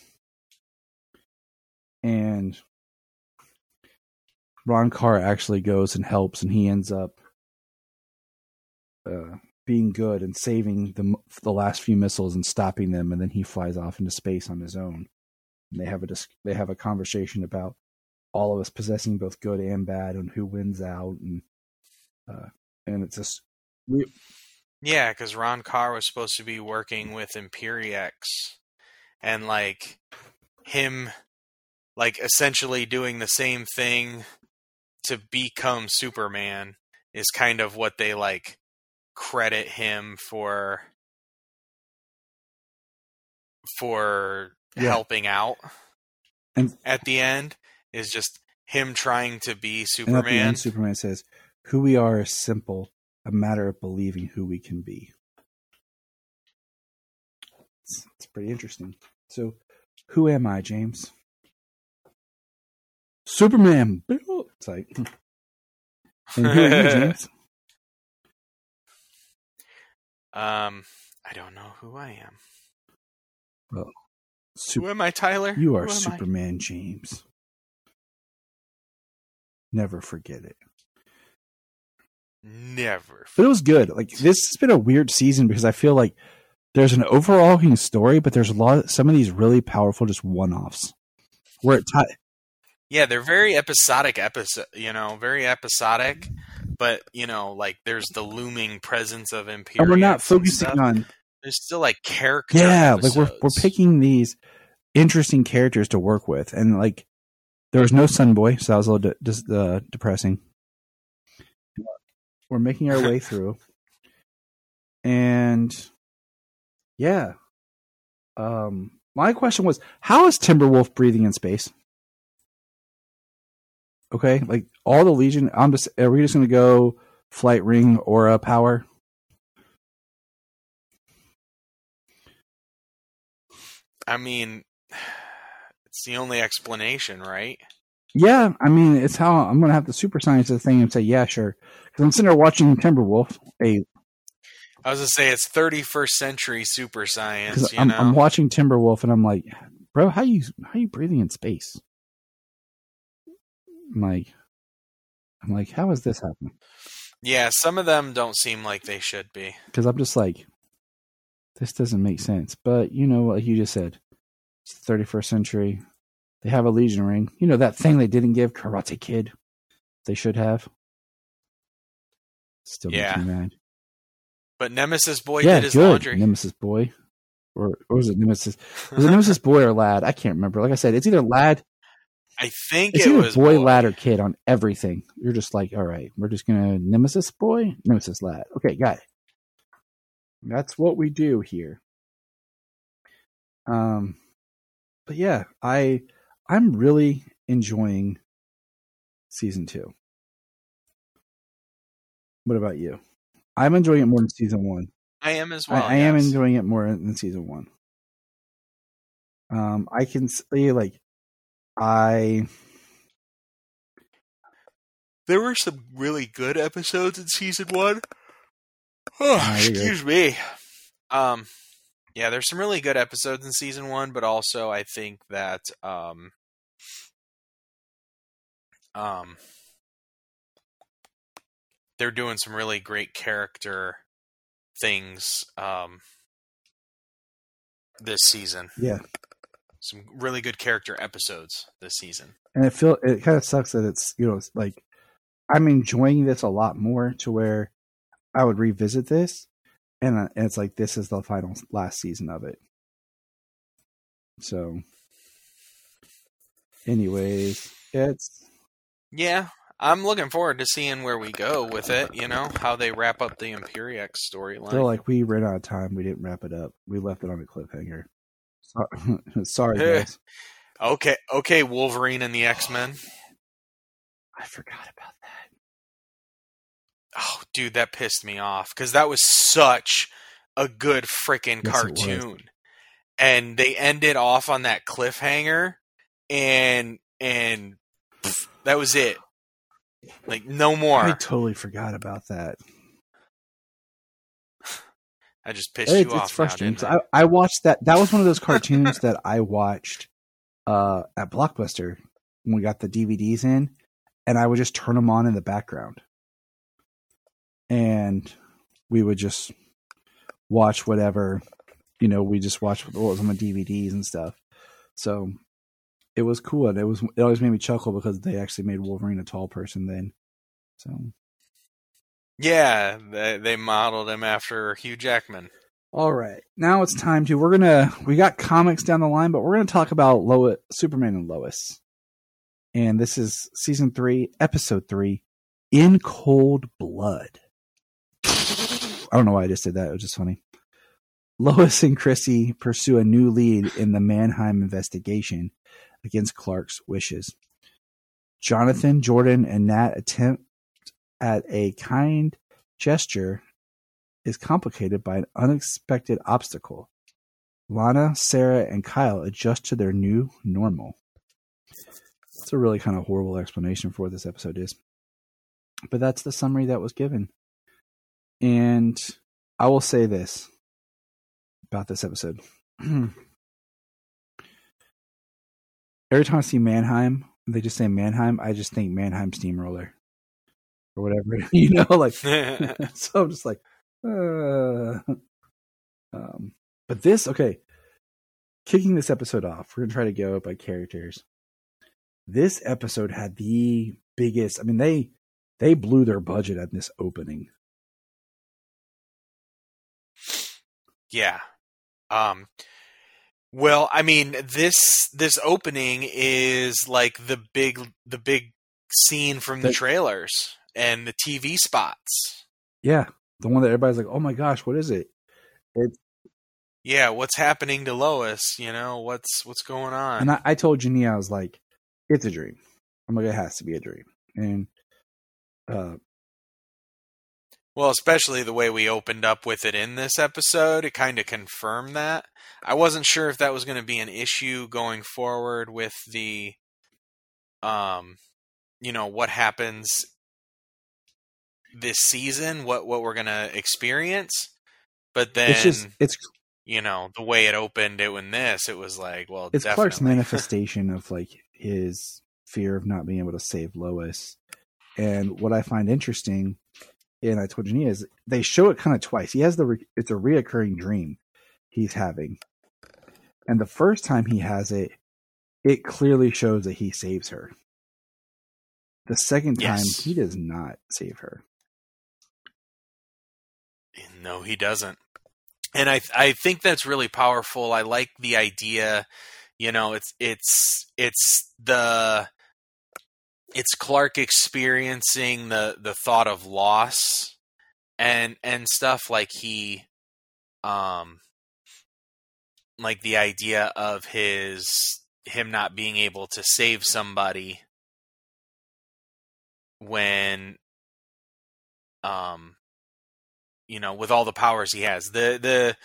And Ron-Karr actually goes and helps and he ends up uh, being good and saving the the last few missiles and stopping them and then he flies off into space on his own. And they have a they have a conversation about all of us possessing both good and bad and who wins out and uh, and it's just we, Yeah, because Ron-Karr was supposed to be working with Imperiex, and like him, like essentially doing the same thing to become Superman is kind of what they like credit him for for Yeah. helping out And- at the end is just him trying to be and at the Superman. end Superman says, "Who we are is simple, a matter of believing who we can be." It's, it's pretty interesting. So, who am I, James? Superman. It's like, and who are you, James? Um, I don't know who I am. Who Super, am I, Tyler? you are Who am I? Superman, James. Never forget it. Never. But it was good. Like this has been a weird season because I feel like there's an overarching story, but there's a lot. some of these really powerful, just one-offs, where it ti- Yeah, they're very episodic episode, you know, very episodic, but you know, like there's the looming presence of Imperium. and we're not focusing on There's still like character. yeah, like we're we're picking these interesting characters to work with, and like there was no Sun Boy, so that was a little de- dis- uh, depressing. we're making our way through, and yeah. Um, my question was, how is Timberwolf breathing in space? Okay, like all the Legion. I'm just. Are we just going to go flight ring aura power? I mean, it's the only explanation, right? Yeah, I mean, it's how I'm going to have to super science the thing and say, yeah, sure. Because I'm sitting there watching Timberwolf, a I was gonna say it's 31st century super science. You I'm, know, I'm watching Timberwolf and I'm like, bro, how you how you breathing in space? I'm like, I'm like, how is this happening? yeah, some of them don't seem like they should be. Because I'm just like, this doesn't make sense. But you know, what you just said, it's the 31st century. They have a Legion ring. You know that thing they didn't give Karate Kid. They should have. Still makes Yeah. me mad. But Nemesis Boy yeah, did his good. laundry. Nemesis boy, or, or was it Nemesis? Was it Nemesis boy or lad? I can't remember. Like I said, it's either lad. I think It's it was boy, lad, or kid on everything. You're just like, all right, we're just gonna Nemesis boy, Nemesis lad. Okay, got it. That's what we do here. Um, but yeah, I I'm really enjoying season two. What about you? I'm enjoying it more than season one. I am as well. I am yes. enjoying it more than season one. Um, I can say like I There were some really good episodes in season one. Oh, excuse me. Um, yeah, there's some really good episodes in season one, but also I think that um, um, they're doing some really great character things um this season. yeah, Some really good character episodes this season. and it feel it kind of sucks that it's you know it's like I'm enjoying this a lot more to where I would revisit this, and, uh, and it's like this is the final last season of it. So, anyways, it's Yeah, I'm looking forward to seeing where we go with it. You know how they wrap up the Imperiex storyline. They're like, we ran out of time. We didn't wrap it up. We left it on a cliffhanger. Sorry, Sorry guys. okay, okay, Wolverine and the X Men. I forgot about that. Oh, dude, that pissed me off because that was such a good freaking Yes, cartoon, and they ended off on that cliffhanger, and and pff, that was it. Like no more. I, totally forgot about that. Just pissed It- you off. it's frustrating. Now, didn't I, I watched that. That was one of those cartoons that I watched uh, at Blockbuster when we got the DVDs in, and I would just turn them on in the background, and we would just watch whatever. You know, we just watched what was on the DVDs and stuff. So it was cool, and it was it always made me chuckle because they actually made Wolverine a tall person then. So Yeah, they, they modeled him after Hugh Jackman. All right. Now it's time to we're gonna we got comics down the line, but we're gonna talk about Lois Superman and Lois. And this is season three, episode three, In Cold Blood. I don't know why I just did that, it was just funny. Lois and Chrissy pursue a new lead in the Mannheim investigation against Clark's wishes. Jonathan, Jordan, and Nat attempt at a kind gesture is complicated by an unexpected obstacle. Lana, Sarah, and Kyle adjust to their new normal. It's a really kind of horrible explanation for what this episode is. But that's the summary that was given. And I will say this about this episode. Every time I see Mannheim, they just say Mannheim, I just think Mannheim Steamroller. Or whatever. you know, like so I'm just like, uh, um, but this okay. Kicking this episode off, we're gonna try to go by characters. This episode had the biggest. I mean, they they blew their budget at this opening. Yeah. Um well, I mean, this this opening is like the big the big scene from the The- trailers. And the TV spots. Yeah, the one that everybody's like, "Oh my gosh, what is it?" It's Yeah, what's happening to Lois? You know, what's what's going on? and I, I told Jania, I was like, "It's a dream." I'm like, "It has to be a dream." And uh, Well, especially the way we opened up with it in this episode, it kind of confirmed that. I wasn't sure if that was going to be an issue going forward with the, um, you know, what happens this season, what what we're going to experience. But then, it's just it's you know, the way it opened it when this, it was like, well, it's definitely. Clark's manifestation of like his fear of not being able to save Lois. And what I find interesting, and I told Jania, is they show it kind of twice. He has the re- it's a reoccurring dream he's having, and the first time he has it, it clearly shows that he saves her. The second time, Yes. he does not save her. No, he doesn't. And I I think that's really powerful. I like the idea, you know, it's it's it's the it's Clark experiencing the the thought of loss and and stuff like he um like the idea of his him not being able to save somebody when um you know with all the powers he has the the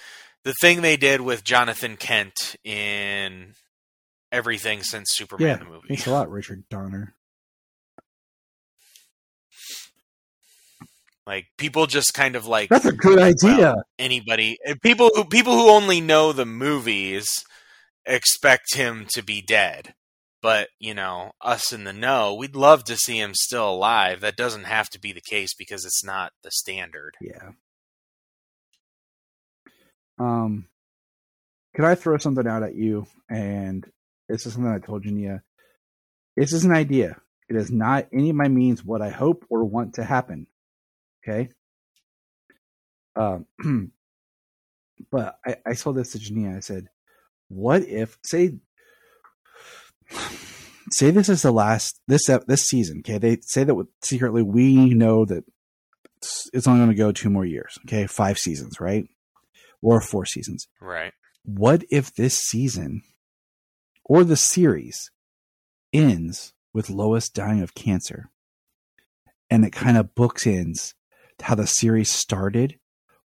the thing they did with Jonathan Kent in everything since Superman Yeah, the movie thanks a lot, Richard Donner. like people just kind of like That's a good idea. anybody eh, people who people who only know the movies expect him to be dead but you know us in the know we'd love to see him still alive that doesn't have to be the case because it's not the standard Yeah. Um, could I throw something out at you? And this is something I told Jania. This is an idea. It is not any of my means what I hope or want to happen. Okay. Um, but I, I told this to Jania. I said, "What if say say this is the last this this season? Okay, they say that secretly we know that it's only going to go two more years. Okay, five seasons, right? Or four seasons. right What if this season or the series ends with Lois dying of cancer? And it kind of books bookends how the series started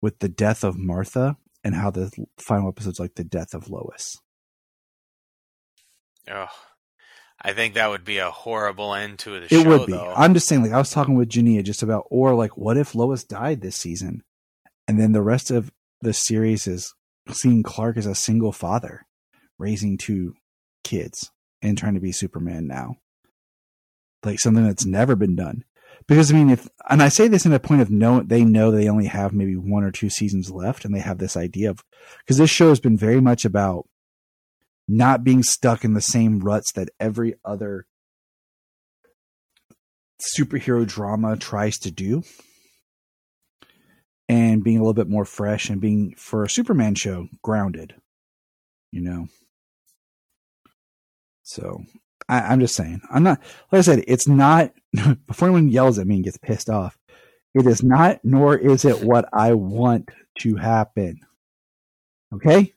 with the death of Martha and how the final episode's like the death of Lois. oh i think that would be a horrible end to the It show It would be. though I'm just saying, like I was talking with Jania just about, or like, what if Lois died this season, and then the rest of the series is seeing Clark as a single father, raising two kids and trying to be Superman now, like something that's never been done. Because I mean, if and I say this in a point of no, they know they only have maybe one or two seasons left, and they have this idea of because this show has been very much about not being stuck in the same ruts that every other superhero drama tries to do and being a little bit more fresh and being for a superman show grounded you know? So I, i'm just saying. I'm not like i said it's not before anyone yells at me and gets pissed off it is not nor is it what i want to happen. Okay?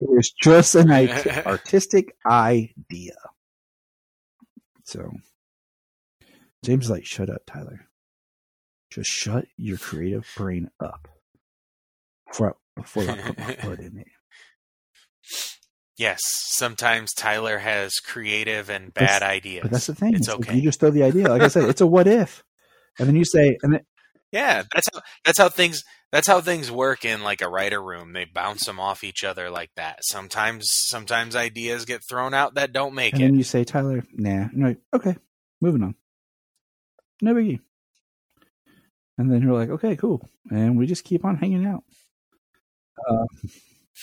It is just an artistic idea. So James is like, shut up, Tyler. Just shut your creative brain up. Before I, before I put my foot in it. yes sometimes tyler has creative and bad ideas But that's the thing. it's It's like okay you just throw the idea. Like I said, it's a what if. And then you say, and Yeah, that's how that's how things that's how things work in like a writer room. They bounce them off each other like that. Sometimes sometimes ideas get thrown out that don't make and it. then you say, Tyler, nah. And you're like, okay, moving on. No biggie. And then you're like, okay, cool. And we just keep on hanging out.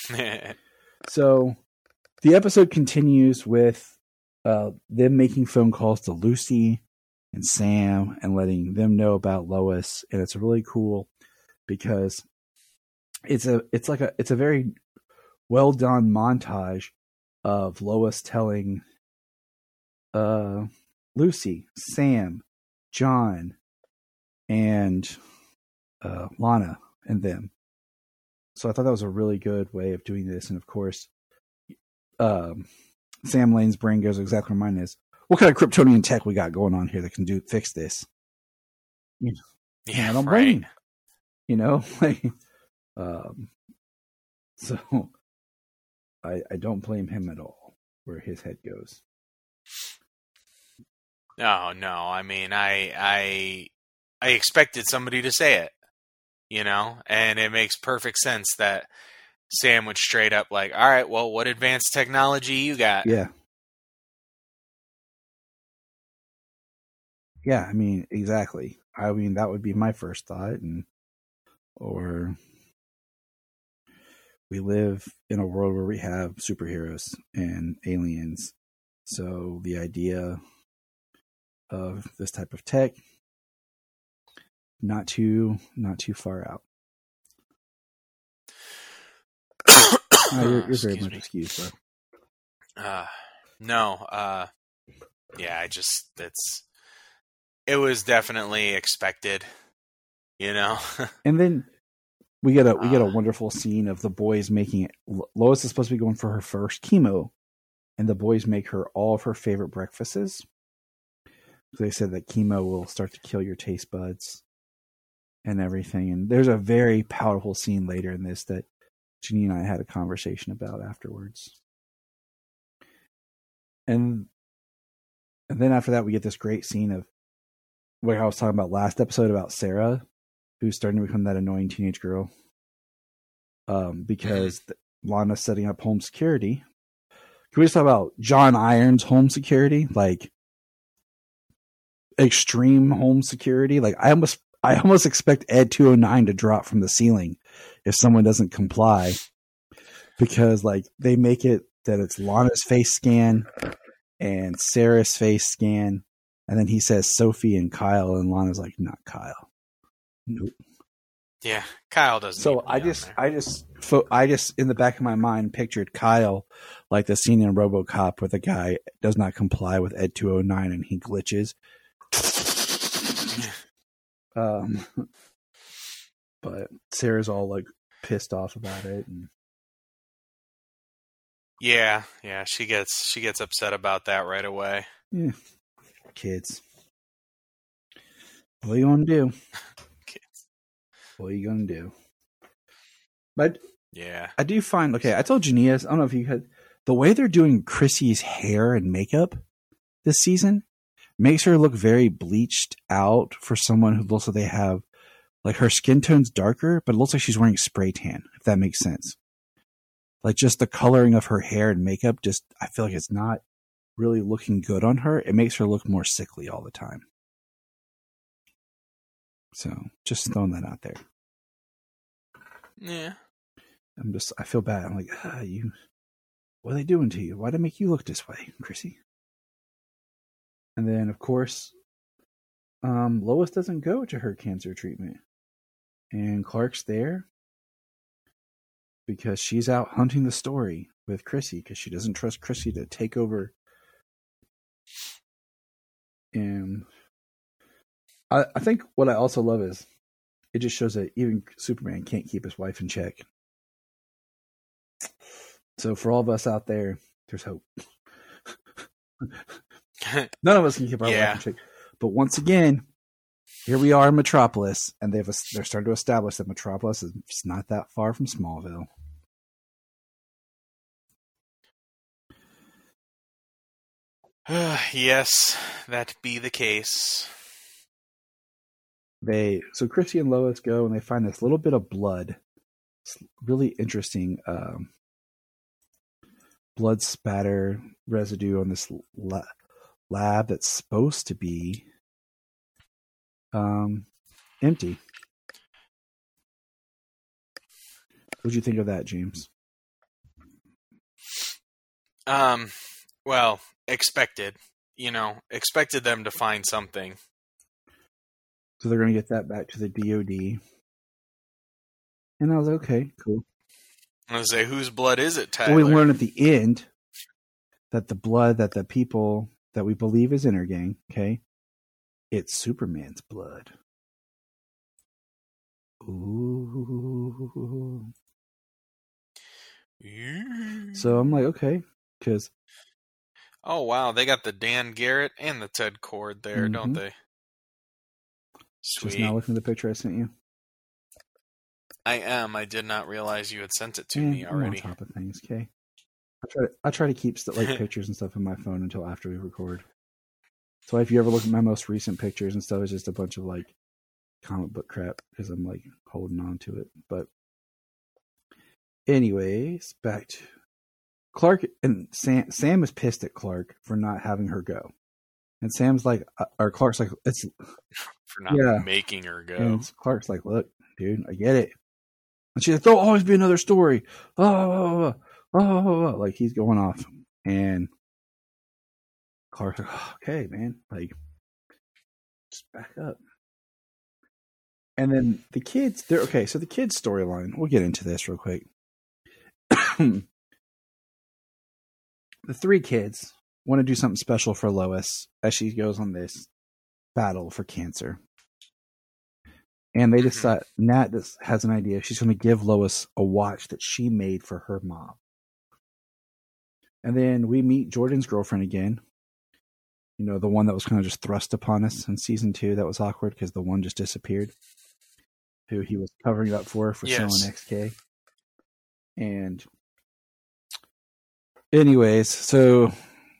So the episode continues with uh, them making phone calls to Lucy and Sam and letting them know about Lois, and it's really cool because it's a it's like a it's a very well done montage of Lois telling uh, Lucy, Sam, John, and uh, Lana and them. So I thought that was a really good way of doing this. And of course, um, Sam Lane's brain goes exactly where mine is. What kind of Kryptonian tech we got going on here that can do fix this? You know, Yeah, I don't right. blame. You know, like, um, so I I don't blame him at all where his head goes. No, no. I mean, I, I, I expected somebody to say it, you know, and it makes perfect sense that Sam would straight up like, "All right, well, what advanced technology you got?" Yeah. Yeah, I mean, exactly. I mean, that would be my first thought, and or we live in a world where we have superheroes and aliens, so the idea of this type of tech not too not too far out. Uh, you're, you're very much me. excused, bro. Uh, no, uh, yeah, I just it's it was definitely expected, you know. And then we get a we get a Ah. wonderful scene of the boys making it. Lois is supposed to be going for her first chemo, and the boys make her all of her favorite breakfasts. They said that chemo will start to kill your taste buds and everything. And there's a very powerful scene later in this that Janine and I had a conversation about afterwards. And and then after that, we get this great scene of where I was talking about last episode about Sarah, who's starting to become that annoying teenage girl. Um, because Lana's setting up home security. Can we just talk about John Irons home security? Like extreme home security. Like I almost I almost expect Ed 209 to drop from the ceiling if someone doesn't comply. Because like they make it that it's Lana's face scan and Sarah's face scan. And then he says Sophie and Kyle, and Lana's like, not Kyle. Nope. yeah, Kyle doesn't. So need to be I just. I just, fo- I just, in the back of my mind, pictured Kyle like the scene in RoboCop where the guy does not comply with Ed 209 and he glitches. Um, but Sarah's all like pissed off about it, and yeah, yeah, she gets she gets upset about that right away. yeah, kids. What are you gonna do? Kids. What are you gonna do? But Yeah, I do find okay. I told Janias, I don't know if you had the way they're doing Chrissy's hair and makeup this season makes her look very bleached out for someone who looks like they have like her skin tone's darker, but it looks like she's wearing spray tan. If that makes sense, like just the coloring of her hair and makeup, just I feel like it's not really looking good on her. It makes her look more sickly all the time. So just throwing that out there. yeah. I'm just I feel bad. I'm like, ah, you what are they doing to you? Why'd I make you look this way, Chrissy? And then of course, um, Lois doesn't go to her cancer treatment. And Clark's there because she's out hunting the story with Chrissy because she doesn't trust Chrissy to take over. And I, I think what I also love is it just shows that even Superman can't keep his wife in check. So for all of us out there, there's hope. None of us can keep our Yeah. check. But once again, here we are in Metropolis, and they've they're starting to establish that Metropolis is not that far from Smallville. yes, that be the case. They so Chrissy and Lois go and they find this little bit of blood. It's really interesting um, blood spatter residue on this la- lab that's supposed to be um, empty. What'd you think of that, James? Um, well, expected. You know, expected them to find something. So they're going to get that back to the DoD. And I was like, okay, cool. I was say, whose blood is it, Well, we learn at the end that the blood that the people that we believe is Intergang, okay, it's Superman's blood. Ooh. So I'm like, okay, because Oh wow, they got the Dan Garrett and the Ted Kord there, don't Mhm. they? just now looking at the picture I sent you. I am. I did not realize you had sent it to me already. on top of things. Okay, I try. To, I try to keep st- like pictures and stuff in my phone until after we record. So if you ever look at my most recent pictures and stuff, it's just a bunch of like comic book crap because I'm like holding on to it. But anyways, back to Clark and Sam. Sam is pissed at Clark for not having her go, and Sam's like, uh, or Clark's like, it's for not Yeah. making her go. and Clark's like, look, dude, I get it. And she's like, there'll always be another story. Oh, oh, oh, oh, like he's going off. And Clark's like, "Oh, okay, man, like, just back up. And then the kids, they're okay. So the kids' storyline, we'll get into this real quick. the three kids want to do something special for Lois as she goes on this battle for cancer and they Mhm. decide Nat has an idea. She's going to give Lois a watch that she made for her mom. And then we meet Jordan's girlfriend again. You know, the one that was kind of just thrust upon us in season two. That was awkward because the one just disappeared. Who he was covering up for for Yes. selling XK. And, anyways, so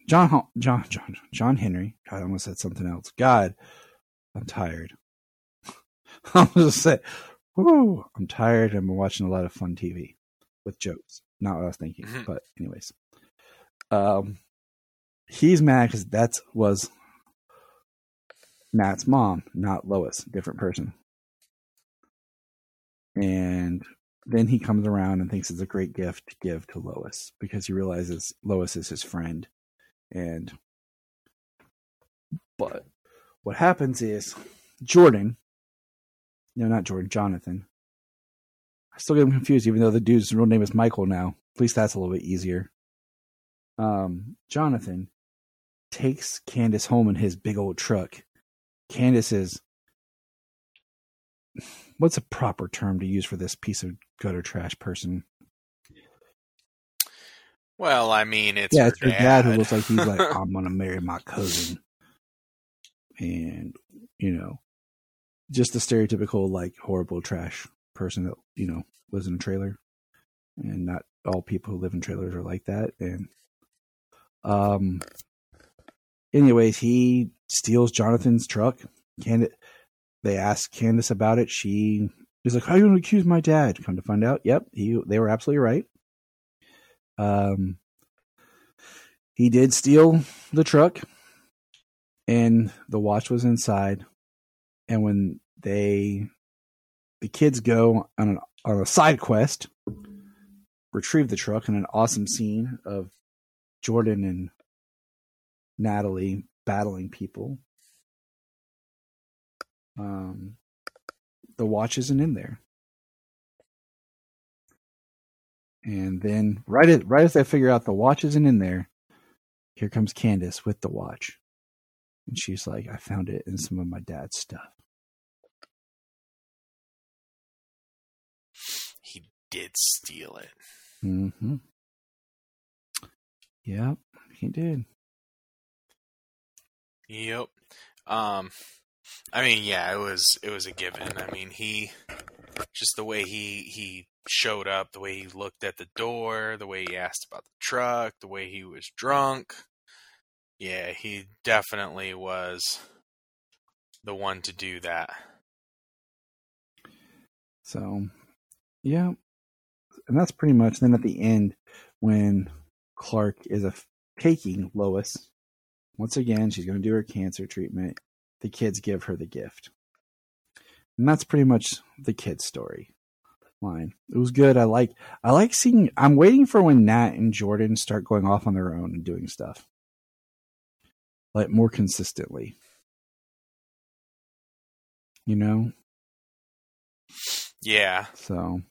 John John John John Henry. God, I almost said something else. God, I'm tired. I'm just say, whoo, I'm tired. I'm watching a lot of fun TV with jokes. Not what I was thinking, Mhm. but anyways, um, he's mad because that was Nat's mom, not Lois, different person. And then he comes around and thinks it's a great gift to give to Lois because he realizes Lois is his friend. And but what happens is Jordan, no, not Jordan, Jonathan. I still get him confused, even though the dude's real name is Michael now. At least that's a little bit easier. Um, Jonathan takes Candace home in his big old truck. Candace is what's a proper term to use for this piece of gutter trash person? Well, I mean, it's yeah, her it's your dad. who looks like he's like, I'm gonna marry my cousin, and you know, just the stereotypical like horrible trash person that you know lives in a trailer, and not all people who live in trailers are like that. And um, anyways, he steals Jonathan's truck. Candace, they ask Candace about it. She is like, "How are you going to accuse my dad?" Come to find out, yep, he they were absolutely right. Um, he did steal the truck, and the watch was inside. And when they, the kids go on an, on a side quest, retrieve the truck in an awesome scene of Jordan and Natalie battling people. Um, the watch isn't in there. And then right at, right as they figure out the watch isn't in there, here comes Candace with the watch. And she's like, I found it in some of my dad's stuff. He did steal it. Mm-hmm. Yep, he did. Yep. Um, I mean, yeah, it was it was a given. I mean, he just the way he he showed up, the way he looked at the door, the way he asked about the truck, the way he was drunk. Yeah, he definitely was the one to do that. So, yeah. And that's pretty much then at the end when Clark is a, taking Lois. Once again, she's going to do her cancer treatment. The kids give her the gift. And that's pretty much the kid's story line. It was good. I like I like seeing I'm waiting for when Nat and Jordan start going off on their own and doing stuff. Like more consistently. You know? Yeah. So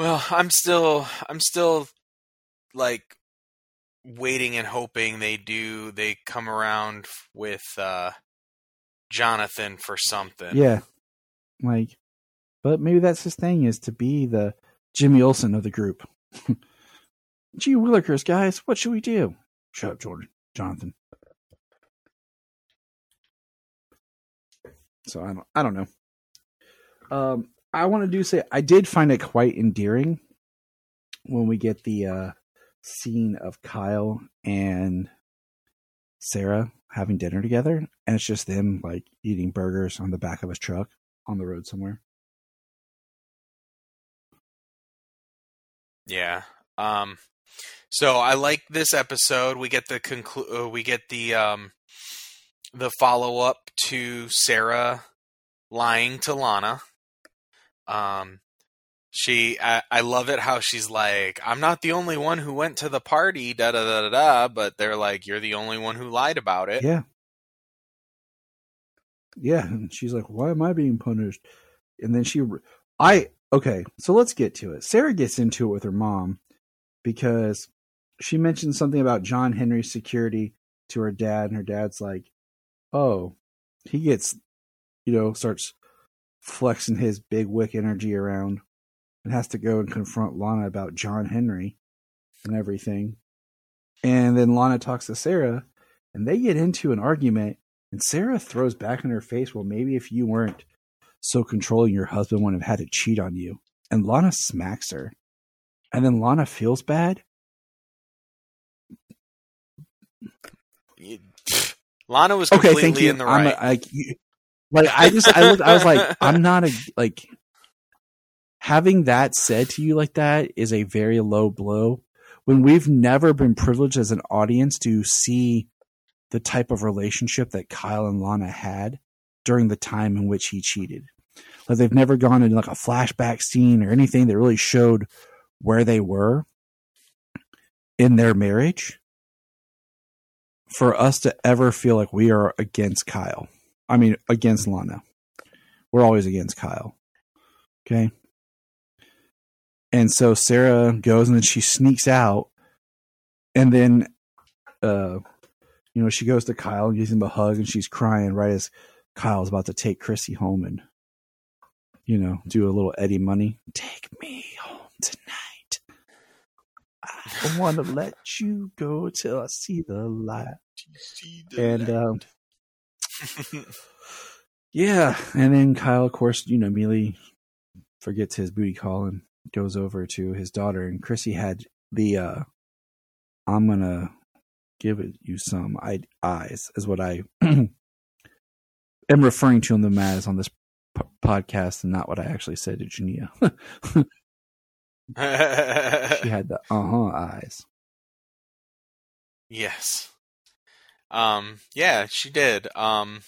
Well, I'm still I'm still like waiting and hoping they do they come around with uh Jonathan for something. Yeah. Like, but maybe that's his thing is to be the Jimmy Olsen of the group. Gee willikers, guys, what should we do? Shut up, Jordan. Jonathan. So I don't I don't know. Um I want to do say I did find it quite endearing when we get the uh scene of Kyle and Sarah having dinner together and it's just them like eating burgers on the back of a truck on the road somewhere. Yeah. Um so I like this episode. We get the conclu- uh, we get the um the follow up to Sarah lying to Lana. Um she I, I love it how she's like, I'm not the only one who went to the party, da da da da but they're like, You're the only one who lied about it. Yeah. Yeah, and she's like, "Why am I being punished?" And then she, I okay, so let's get to it. Sarah gets into it with her mom because she mentioned something about John Henry's security to her dad, and her dad's like, "Oh, he gets, you know, starts flexing his big wick energy around, and has to go and confront Lana about John Henry and everything." And then Lana talks to Sarah, and they get into an argument and Sarah throws back in her face, well, maybe if you weren't so controlling, your husband wouldn't have had to cheat on you. And Lana smacks her. And then Lana feels bad. You- Lana was Okay, completely you. in the right. a, I, you- like I just I looked I was like I'm not a like having that said to you like that is a very low blow when we've never been privileged as an audience to see the type of relationship that Kyle and Lana had during the time in which he cheated. Like they've never gone into like a flashback scene or anything that really showed where they were in their marriage. For us to ever feel like we are against Kyle. I mean against Lana. We're always against Kyle. Okay. And so Sarah goes and then she sneaks out and then uh you know, she goes to Kyle and gives him a hug and she's crying right as Kyle's about to take Chrissy home and, you know, do a little Eddie money. Take me home tonight. I don't want to let you go till I see the light. And, um, yeah. And then Kyle, of course, you know, immediately forgets his booty call and goes over to his daughter. And Chrissy had the, uh, I'm to give it you some I- eyes is what I am referring to them as on this p- podcast and not what I actually said to Jania. she had the uh-huh eyes. Yes. Um yeah, she did. Um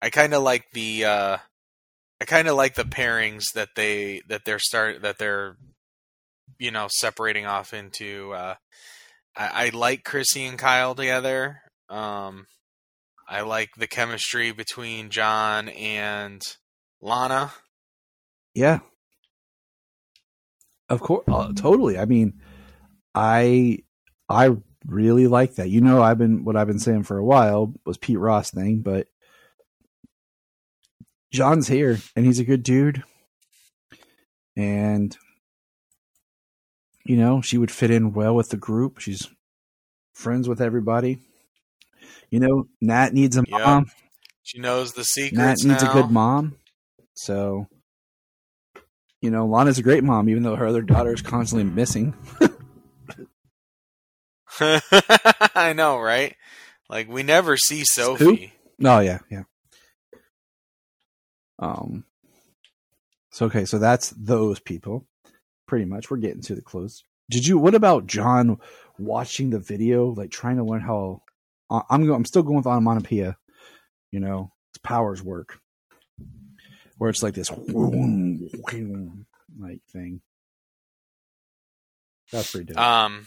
I kind of like the uh I kind of like the pairings that they that they're start that they're you know separating off into uh I, I like Chrissy and Kyle together. Um I like the chemistry between John and Lana. Yeah. Of course, uh, totally. I mean, I I really like that. You know, I've been what I've been saying for a while was Pete Ross thing, but John's here and he's a good dude. And you know, she would fit in well with the group. She's friends with everybody. You know, Nat needs a Yep. mom. She knows the secrets. Nat needs now. a good mom. So, you know, Lana's a great mom, even though her other daughter is constantly missing. I know, right? Like we never see Sophie. Oh yeah, yeah. Um. So okay, so that's those people. Pretty much, we're getting to the close. Did you? What about John watching the video, like trying to learn how? I'm I'm still going with onomatopoeia. You know, its powers work, where it's like this like thing. That's pretty dope. Um,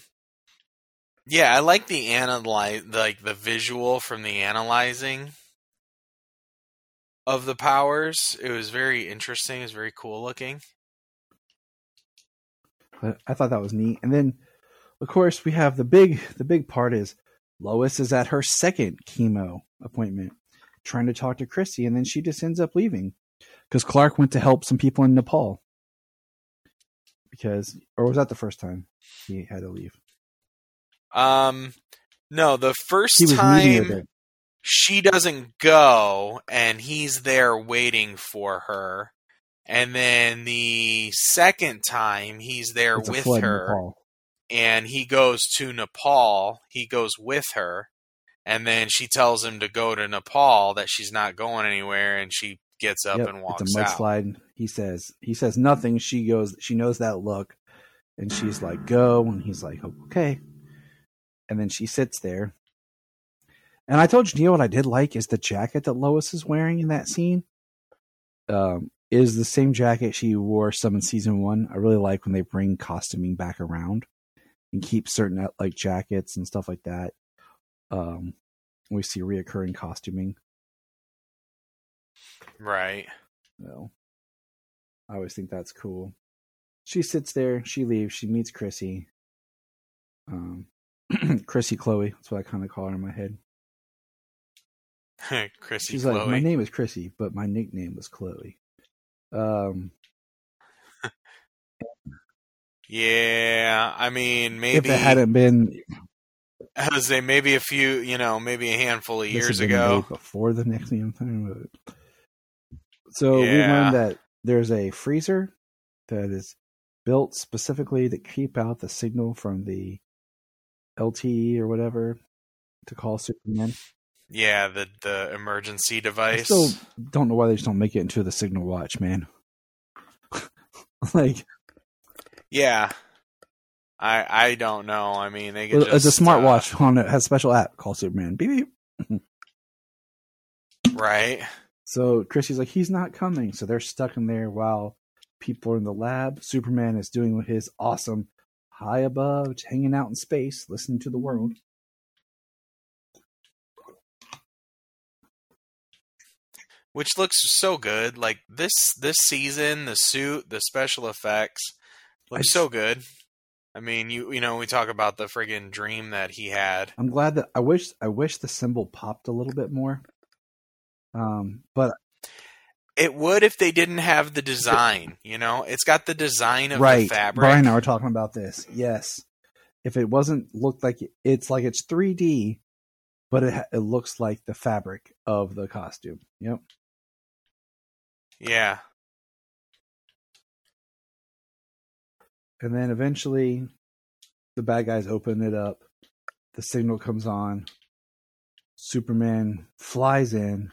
yeah, I like the analyze, like the visual from the analyzing of the powers. It was very interesting. It was very cool looking. I thought that was neat. And then of course, we have the big the big part is Lois is at her second chemo appointment, trying to talk to Chrissy, and then she just ends up leaving because Clark went to help some people in Nepal. Because, or was that the first time he had to leave? Um, no, the first time. She doesn't go, and he's there waiting for her. And then the second time he's there It's with her, and he goes to Nepal. He goes with her, and then she tells him to go to Nepal. That she's not going anywhere, and she gets up Yep, and walks it's a out. mudslide. He says he says nothing. She goes. She knows that look, and she's like, "Go," and he's like, "Okay." And then she sits there. And I told know what I did like is the jacket that Lois is wearing in that scene. Um, is the same jacket she wore some in season one. I really like when they bring costuming back around and keep certain uh, like jackets and stuff like that. Um, we see reoccurring costuming. Right. So I always think that's cool. She sits there, she leaves, she meets Chrissy. Um Chrissy Chloe, that's what I kind of call her in my head. Chrissy She's Chloe. like, My name is Chrissy, but my nickname was Chloe. Um yeah, I mean, maybe if it hadn't been I would say maybe a few, you know, maybe a handful of years ago. before the next thing time. So we Yeah. learned that there's a freezer that is built specifically to keep out the signal from the LTE or whatever to call Superman. Yeah, the the emergency device. I still don't know why they just don't make it into the Signal Watch, man. like yeah, I I don't know. I mean, they could it's just a uh, smartwatch on it has a special app called Superman. Beep beep. right? So Chrissy's like, he's not coming. So they're stuck in there while people are in the lab. Superman is doing with his awesome high above, hanging out in space, listening to the world. Which looks so good. Like this this season, the suit, the special effects look I so good. I mean, you you know, we talk about the friggin' dream that he had. I'm glad that I wish I wish the symbol popped a little bit more. Um, but It would if they didn't have the design. You know, it's got the design of right, the fabric. Brian and I were talking about this. Yes, if it wasn't looked like it's like it's 3D, but it it looks like the fabric of the costume. Yep. Yeah. And then eventually, the bad guys open it up. The signal comes on. Superman flies in,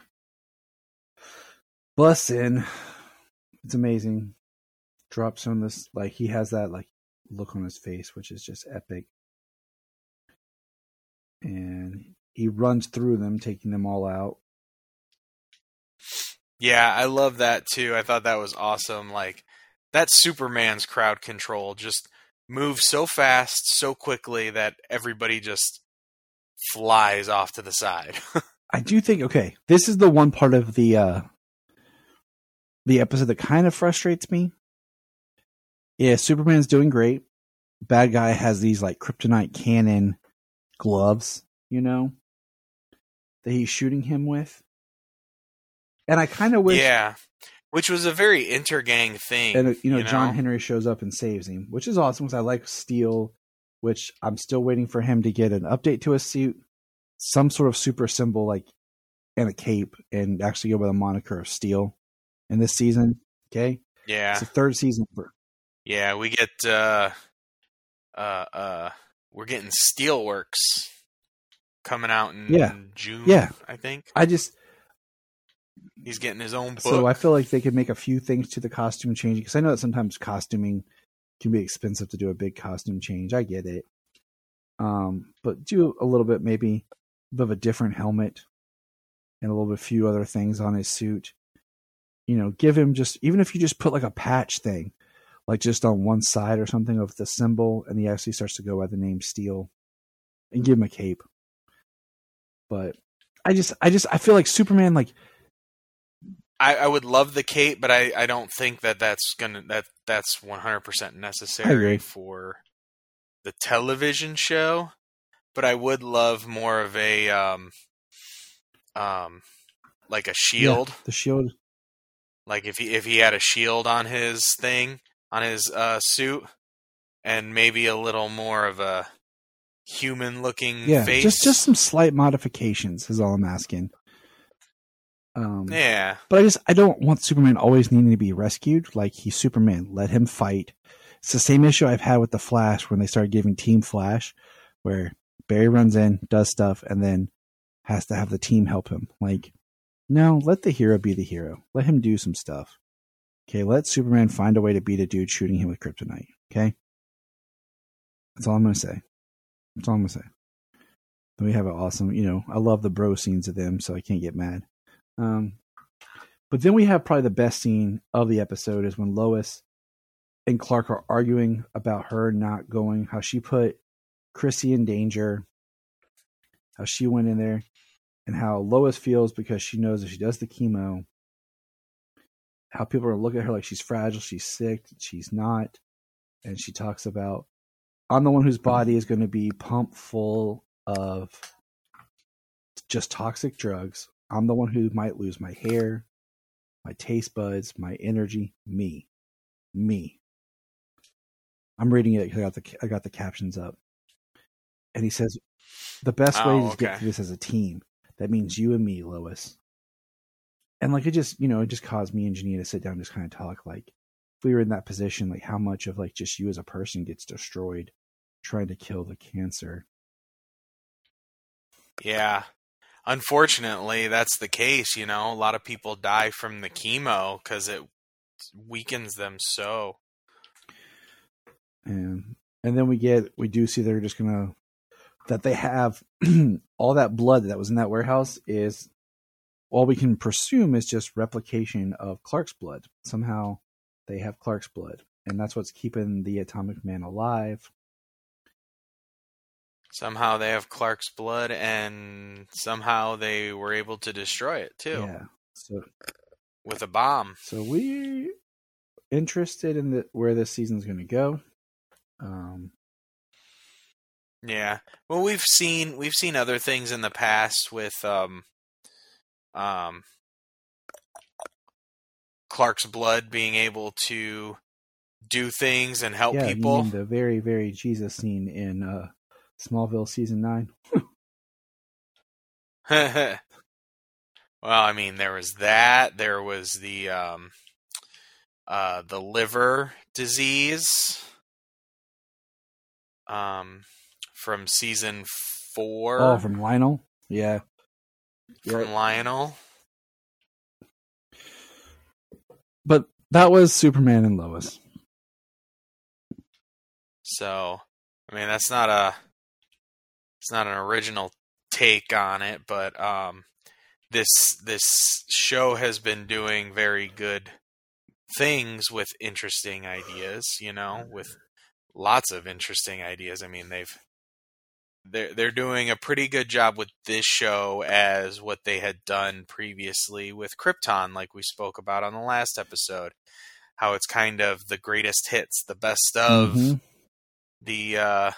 busts in. It's amazing. Drops on this like he has that like look on his face, which is just epic. And he runs through them, taking them all out. Yeah, I love that too. I thought that was awesome. Like that Superman's crowd control. Just moves so fast, so quickly that everybody just flies off to the side. I do think okay, this is the one part of the uh the episode that kind of frustrates me. Yeah, Superman's doing great. Bad guy has these like kryptonite cannon gloves, you know, that he's shooting him with. And I kind of wish yeah. Which was a very intergang thing. and you know, you John? Henry shows up and saves him, which is awesome because I like Steel, which I'm still waiting for him to get an update to his suit, some sort of super symbol like and a cape, and actually go by the moniker of Steel in this season. Okay, Yeah. it's the third season for Yeah, we get uh uh uh we're getting Steelworks coming out in Yeah. June, Yeah. I think. I just He's getting his own book. so I feel like they could make a few things to the costume change because I know that sometimes costuming can be expensive to do a big costume change. I get it, um, but do a little bit maybe of a different helmet and a little bit a few other things on his suit. You know, give him just even if you just put like a patch thing, like just on one side or something of the symbol, and he actually starts to go by the name Steel, and give him a cape. But I just, I just, I feel like Superman, like I, I would love the cape, but I, I don't think that that's gonna that that's one hundred percent necessary for the television show, but I would love more of a um um like a shield. Yeah, the shield. Like if he if he had a shield on his thing on his uh suit and maybe a little more of a human looking Yeah, face. just just some slight modifications is all I'm asking. Um, yeah. But I just I don't want Superman always needing to be rescued. Like he's Superman, let him fight. It's the same issue I've had with the Flash when they started giving Team Flash, where Barry runs in, does stuff, and then has to have the team help him. Like, no, let the hero be the hero. Let him do some stuff. Okay, let Superman find a way to beat a dude shooting him with kryptonite. Okay, that's all I'm gonna say. That's all I'm gonna say. Then we have an awesome, you know, I love the bro scenes of them, so I can't get mad. Um, but then we have probably the best scene of the episode is when Lois and Clark are arguing about her not going, how she put Chrissy in danger, how she went in there, and how Lois feels because she knows if she does the chemo, how people are looking at her like she's fragile, she's sick, she's not. And she talks about, I'm the one whose body is going to be pumped full of just toxic drugs. I'm the one who might lose my hair, my taste buds, my energy. Me, me. I'm reading it. I got the I got the captions up, and he says, "The best way Oh, to get through this as a team. That means you and me, Lois." And like it just you know it just caused me and Janine to sit down and just kind of talk like if we were in that position, like how much of like just you as a person gets destroyed trying to kill the cancer. Yeah. Unfortunately, that's the case, you know. A lot of people die from the chemo cuz it weakens them so. and and then we get we do see they're just gonna that they have all that blood that was in that warehouse is all we can presume is just replication of Clark's blood. Somehow they have Clark's blood, and that's what's keeping the Atomic Man alive. Somehow they have Clark's blood and somehow they were able to destroy it too Yeah. So with a bomb. so we interested in the where this season's gonna go. Um, Yeah. Well, we've seen we've seen other things in the past with um um Clark's blood being able to do things and help yeah, you people. mean the very very Jesus scene in uh, Smallville season nine. well, I mean, there was that. There was the um, uh, the liver disease um, from season four Oh, from Lionel. Yeah. from Yeah. Lionel. But that was Superman and Lois. So, I mean, that's not a it's not an original take on it, but um, this this show has been doing very good things with interesting ideas. You know, with lots of interesting ideas. I mean, they've they're they're doing a pretty good job with this show as what they had done previously with Krypton, like we spoke about on the last episode. How it's kind of the greatest hits, the best of Mhm. the uh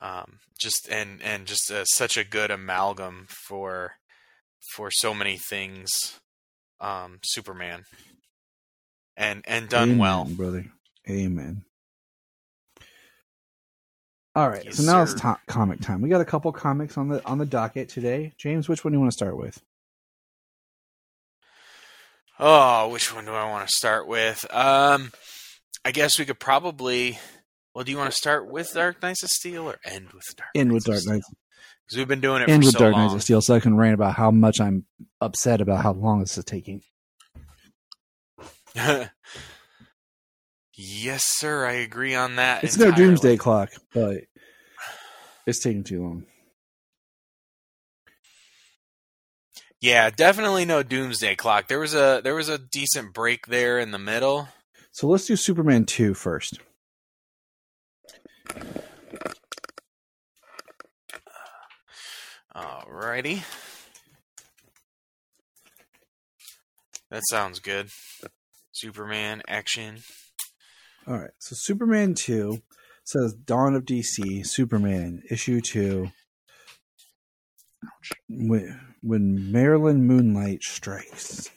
um just and and just uh, such a good amalgam for for so many things um superman and and done Amen, well brother. Amen. All right, Yes, so now sir. it's to- comic time. We got a couple comics on the on the docket today. James, which one do you want to start with? oh which one do i want to start with um i guess we could probably well do you want to start with dark knights of steel or end with dark End with Dark Knights. because we've been doing it End with so Dark Knights of Steel, so I can rant about how much I'm upset about how long this is taking. yes sir i agree on that It's no doomsday clock, but it's taking too long. Yeah, definitely no doomsday clock. There was a there was a decent break there in the middle. So let's do Superman 2 first. Alrighty. That sounds good. Superman action. All right. So Superman 2 says Dawn of DC, Superman, issue 2. When, when Marilyn Moonlight strikes.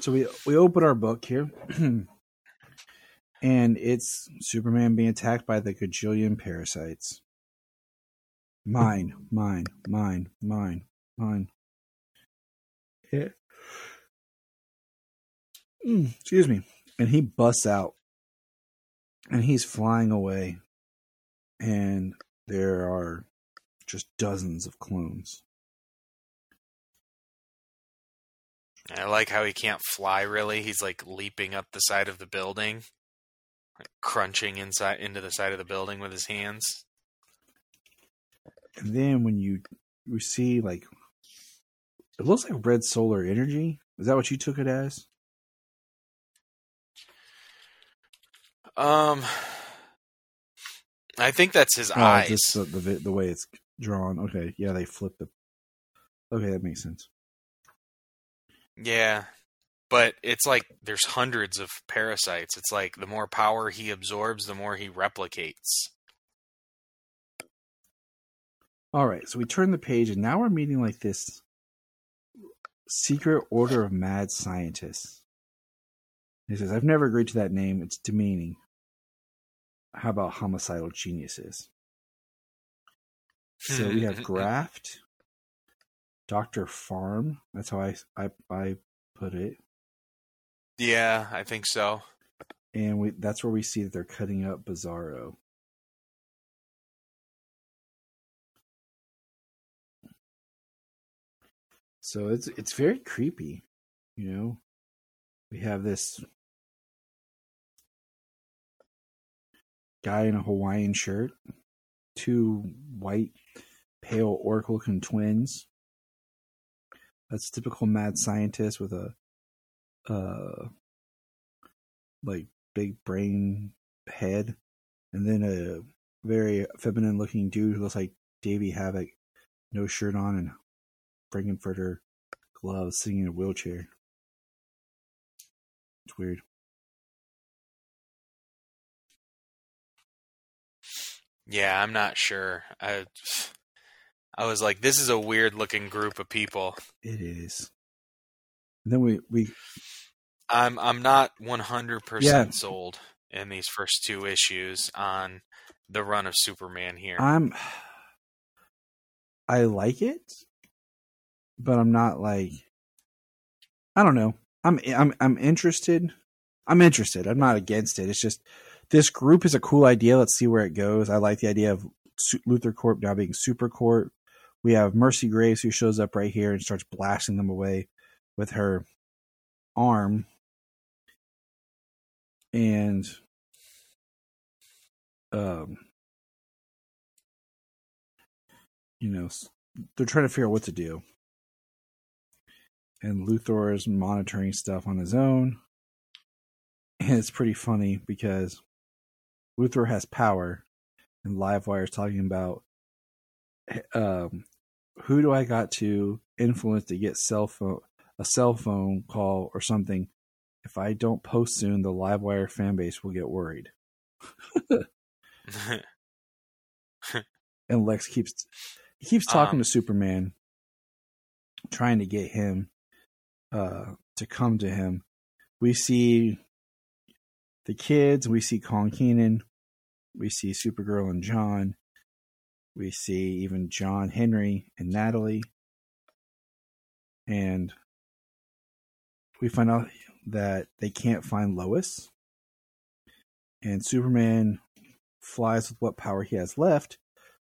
So we we open our book here. and it's Superman being attacked by the gajillion parasites. Mine, mine, mine, mine, mine. Yeah. Mm, excuse me. And he busts out. And he's flying away. And there are just dozens of clones. I like how he can't fly really. He's like leaping up the side of the building, like crunching inside into the side of the building with his hands. And then when you you see like it looks like red solar energy. Is that what you took it as? Um, I think that's his Oh, eyes. just the, the the way it's drawn. Okay, yeah, they flipped it. Okay, that makes sense. Yeah. But it's like there's hundreds of parasites. It's like the more power he absorbs, the more he replicates. All right, so we turn the page, and now we're meeting like this secret order of mad scientists. He says, "I've never agreed to that name. It's demeaning." How about homicidal geniuses? So we have Graft, Doctor Pharm. That's how I I, I put it, Yeah, I think so. and we that's where we see that they're cutting up Bizarro. So it's it's very creepy, you know. We have this guy in a Hawaiian shirt, two white, pale looking twins. That's typical mad scientist with a uh like big brain head and then a very feminine looking dude who looks like Davey Havok, no shirt on and Frank-N-Furter gloves sitting in a wheelchair. It's weird. Yeah, I'm not sure. I I was like this is a weird looking group of people. It is. And then we we I'm I'm not 100% Yeah. sold in these first two issues on the run of Superman here. I'm I like it, but I'm not like I don't know. I'm I'm I'm interested. I'm interested. I'm not against it. It's just this group is a cool idea. Let's see where it goes. I like the idea of Luthor Corp now being Super Corp. We have Mercy Graves who shows up right here and starts blasting them away with her arm. And um you know, they're trying to figure out what to do. And Luthor is monitoring stuff on his own. And it's pretty funny because Luthor has power, and Livewire is talking about um, who do I got to influence to get cell phone a cell phone call or something. If I don't post soon, the Livewire fan base will get worried. and Lex keeps keeps talking Um, to Superman, trying to get him uh, to come to him. We see the kids. We see Kon Kenan. We see Supergirl and John. We see even John Henry and Natalie. And we find out that they can't find Lois. And Superman flies with what power he has left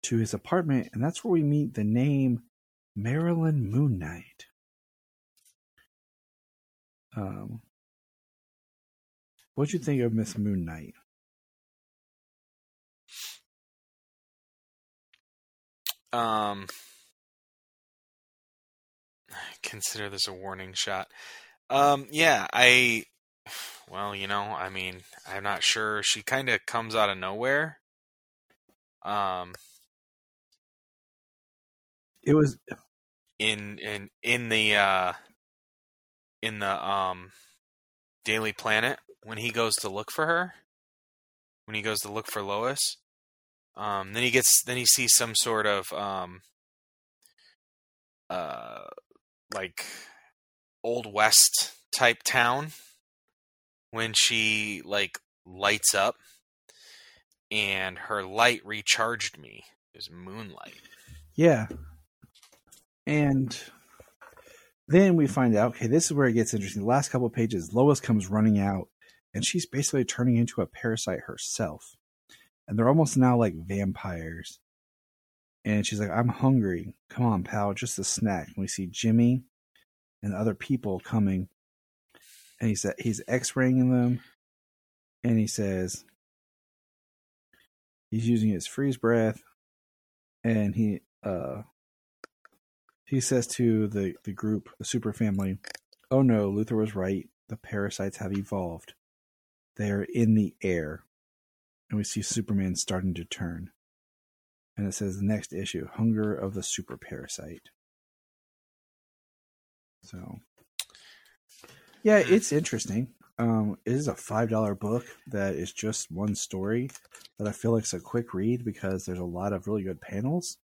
to his apartment, and that's where we meet the name Marilyn Moonlight. Um, what'd you think of Miss Moonlight? um consider this a warning shot. Um yeah, I well, you know, I mean, I'm not sure. She kind of comes out of nowhere. Um It was in in in the uh in the um Daily Planet when he goes to look for her. When he goes to look for Lois. Um then he gets then he sees some sort of um uh like old west type town when she like lights up and her light recharged me. It was moonlight. Yeah. And then we find out, okay, this is where it gets interesting. The last couple pages, Lois comes running out and she's basically turning into a parasite herself. And they're almost now like vampires. And she's like, I'm hungry. Come on, pal, just a snack. And we see Jimmy and other people coming. And he said he's x-raying them. And he says he's using his freeze breath. And he uh he says to the, the group, the super family, Oh no, Luthor was right. The parasites have evolved. They are in the air. And we see Superman starting to turn. And it says the next issue Hunger of the Super Parasite. So, yeah, it's interesting. Um, it is a $5 book that is just one story that I feel like is a quick read because there's a lot of really good panels,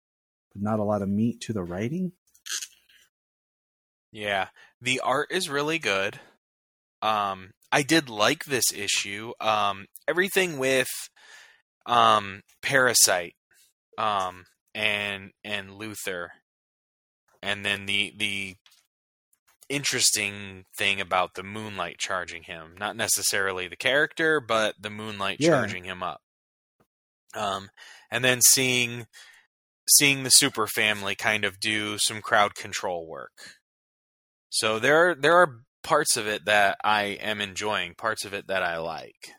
but not a lot of meat to the writing. Yeah, the art is really good. Um, I did like this issue. Um, everything with um, Parasite um, and and Luthor, and then the the interesting thing about the moonlight charging him, not necessarily the character, but the moonlight Yeah. charging him up. Um, and then seeing seeing the super family kind of do some crowd control work. So there are, there are parts of it that I am enjoying, parts of it that I like.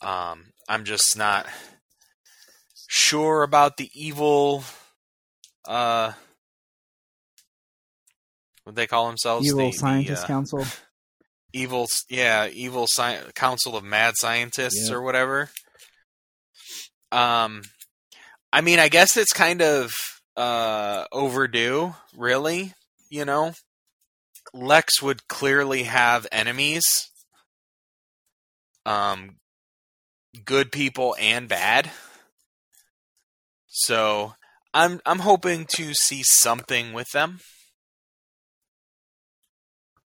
Um, I'm just not sure about the evil. Uh, what they call themselves? Evil The- the, uh, Council. evil yeah evil sci- council of mad scientists Yeah. or whatever um i mean i guess it's kind of uh overdue really you know lex would clearly have enemies um good people and bad so i'm i'm hoping to see something with them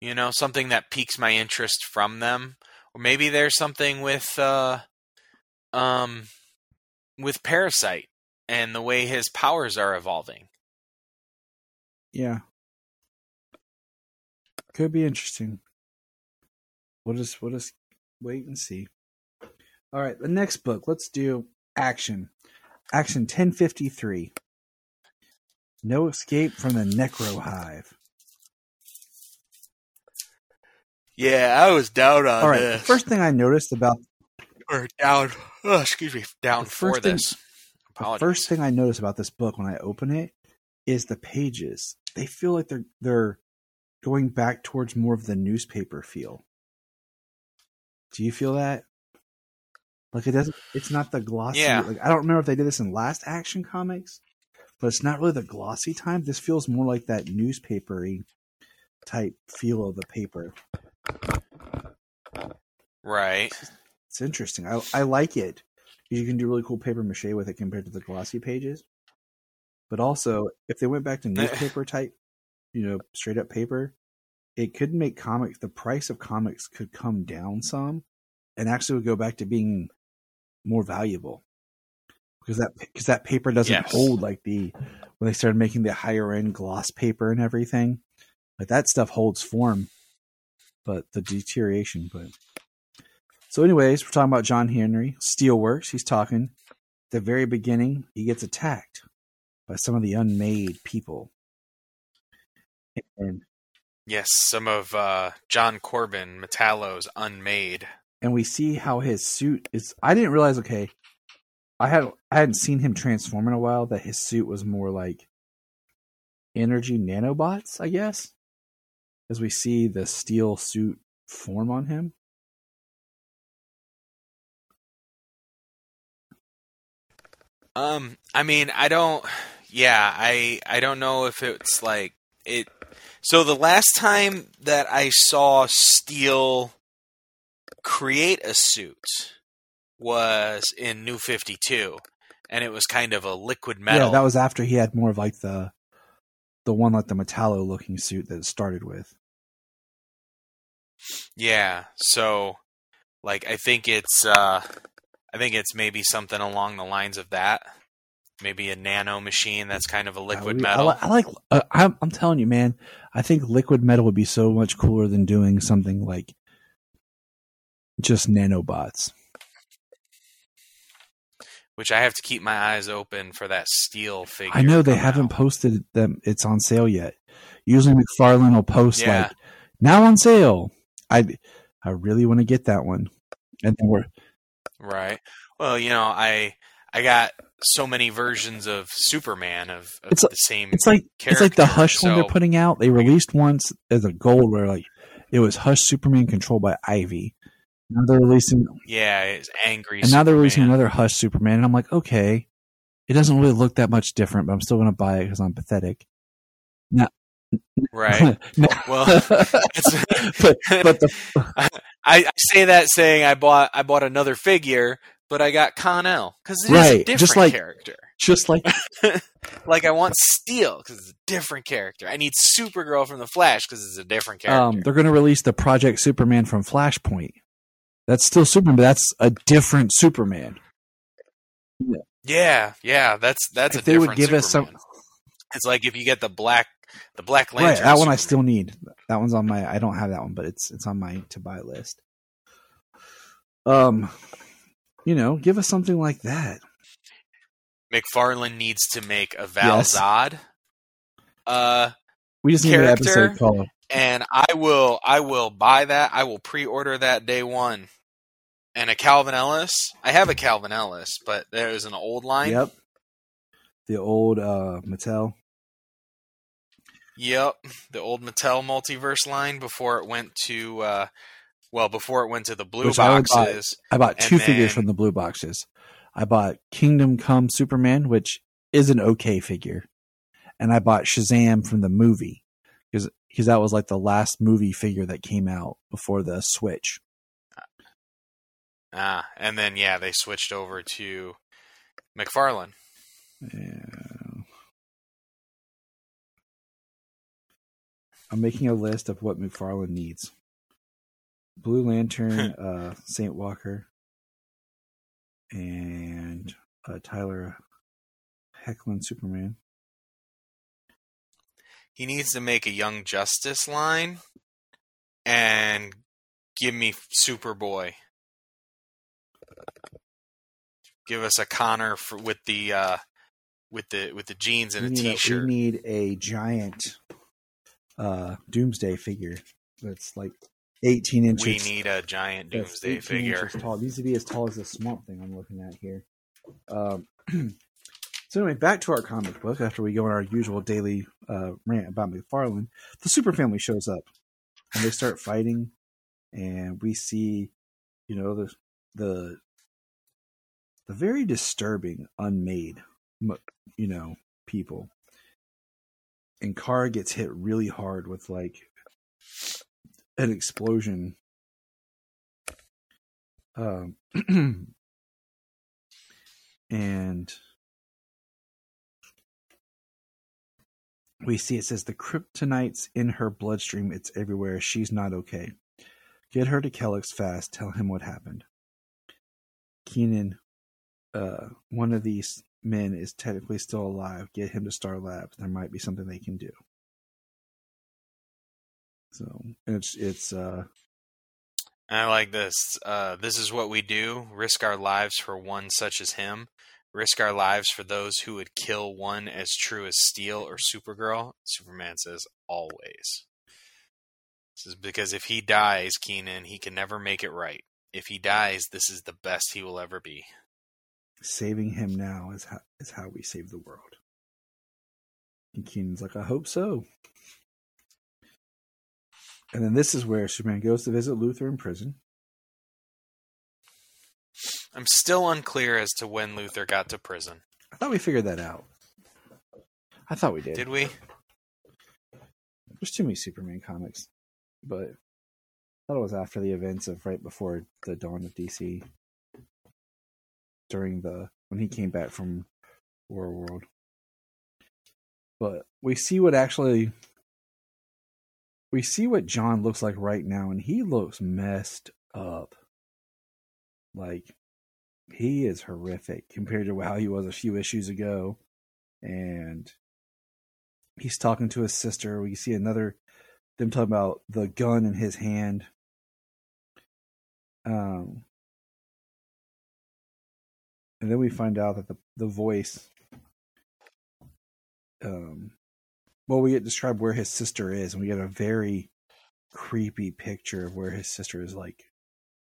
you know something that piques my interest from them or maybe there's something with uh um with parasite and the way his powers are evolving Yeah. Could be interesting. We'll just we'll just wait and see. All right, the next book. Let's do action. Action ten fifty three. No escape from the Necro Hive. Yeah i was down on All right. The first thing I noticed about or down oh, excuse me down for thing- this the first thing I notice about this book when I open it is the pages. They feel like they're they're going back towards more of the newspaper feel. Do you feel that? Like it doesn't it's not the glossy Yeah. like I don't remember if they did this in last action comics, but it's not really the glossy time. This feels more like that newspapery type feel of the paper. Right It's interesting. I I like it. You can do really cool paper mache with it compared to the glossy pages. But also, if they went back to newspaper type, you know, straight up paper, it could make comics. The price of comics could come down some, and actually would go back to being more valuable because that because that paper doesn't Yes. hold like the when they started making the higher end gloss paper and everything. Like that stuff holds form, but the deterioration. But so, anyways, we're talking about John Henry Steelworks. He's talking at the very beginning. He gets attacked by some of the unmade people, and yes some of uh john corben metallo's unmade and we see how his suit is. I didn't realize. Okay, I had I hadn't seen him transform in a while. That his suit was more like energy nanobots, I guess, as we see the steel suit form on him. Um, I mean, I don't. Yeah, I I don't know if it's like it. So the last time that I saw Steel create a suit was in New 52 and it was kind of a liquid metal. Yeah, that was after he had more of like the the one like the metallo looking suit that it started with. Yeah, so like I think it's uh I think it's maybe something along the lines of that. Maybe a nano machine that's kind of a liquid metal. I, I like. Uh, I'm, I'm telling you, man. I think liquid metal would be so much cooler than doing something like just nanobots. Which I have to keep my eyes open for that steel figure. I know they haven't out. posted them. It's on sale yet. Usually McFarlane will post Yeah. like now on sale. I I really want to get that one, and then we're Right. Well, you know, I I got so many versions of Superman of, of It's the same. it's like it's like the character, Hush one they're putting out. They released once as a gold where like it was Hush Superman controlled by Ivy. Now they're releasing yeah, it's angry. and now they're releasing another Hush Superman, and I'm like, okay, it doesn't really look that much different, but I'm still going to buy it because I'm pathetic. Right. No. Well, but but the I, I say that saying I bought I bought another figure, but I got Kon-El because it's a different just like- character. just like Like I want Steel because it's a different character. I need Supergirl from the Flash because it's a different character. um, they're going to release the Project Superman from Flashpoint. That's still Superman, but that's a different Superman. yeah, yeah, that's that's If a they would different give us some- It's like if you get the black the Black Right, Lantern. that one I still need. That one's on my. I don't have that one, but it's it's on my to buy list. Um, you know, give us something like that. McFarlane needs to make a Val Yes. Zod. Uh, We just need an episode called and I will I will buy that. I will pre-order that day one. And a Calvin Ellis. I have a Calvin Ellis, but there's an old line. Yep. The old uh Mattel. Yep, the old Mattel multiverse line before it went to uh well, before it went to the blue Which I boxes. I bought And two figures from the blue boxes. I bought Kingdom Come Superman, which is an okay figure, and I bought Shazam from the movie because because that was like the last movie figure that came out before the Switch. Ah, and then yeah, they switched over to McFarlane. Yeah. I'm making a list of what McFarlane needs. Blue Lantern, uh, Saint Walker, and uh, Tyler Hoechlin Superman. He needs to make a Young Justice line and give me Superboy. Give us a Connor for, with the uh, with the with the jeans and a we, a, t-shirt. we need a giant uh, Doomsday figure that's like 18 inches. we need a giant Doomsday figure. tall. It needs to be as tall as the swamp thing I'm looking at here. Um, so anyway, back to our comic book. After we go on our usual daily uh, rant about McFarlane, the Super Family shows up and they start fighting, and we see, you know, the the the very disturbing unmade, you know, people. And Kara gets hit really hard with like an explosion um, and we see it says the kryptonite's in her bloodstream. It's everywhere. She's not okay. Get her to Kelex fast. Tell him what happened. Kenan, uh, one of these men is technically still alive. Get him to Star Labs. There might be something they can do. So it's it's uh I like this. Uh, this is what we do: risk our lives for one such as him. Risk our lives for those who would kill one as true as Steel or Supergirl. Superman says, "Always." This is because if he dies, Kenan, he can never make it right. If he dies, this is the best he will ever be. Saving him now is how is how we save the world. And Kenan's like, I hope so. And then this is where Superman goes to visit Luthor in prison. I'm still unclear as to when Luthor got to prison. I thought we figured that out. I thought we did. Did we? there's too many Superman comics, but I thought it was after the events of right before the dawn of DC, during the when he came back from War World. But we see what actually we see what John looks like right now, and he looks messed up. Like he is horrific compared to how he was a few issues ago. And he's talking to his sister. We see another them talking about the gun in his hand. Um and then we find out that the, the voice um well we get described where his sister is and we get a very creepy picture of where his sister is like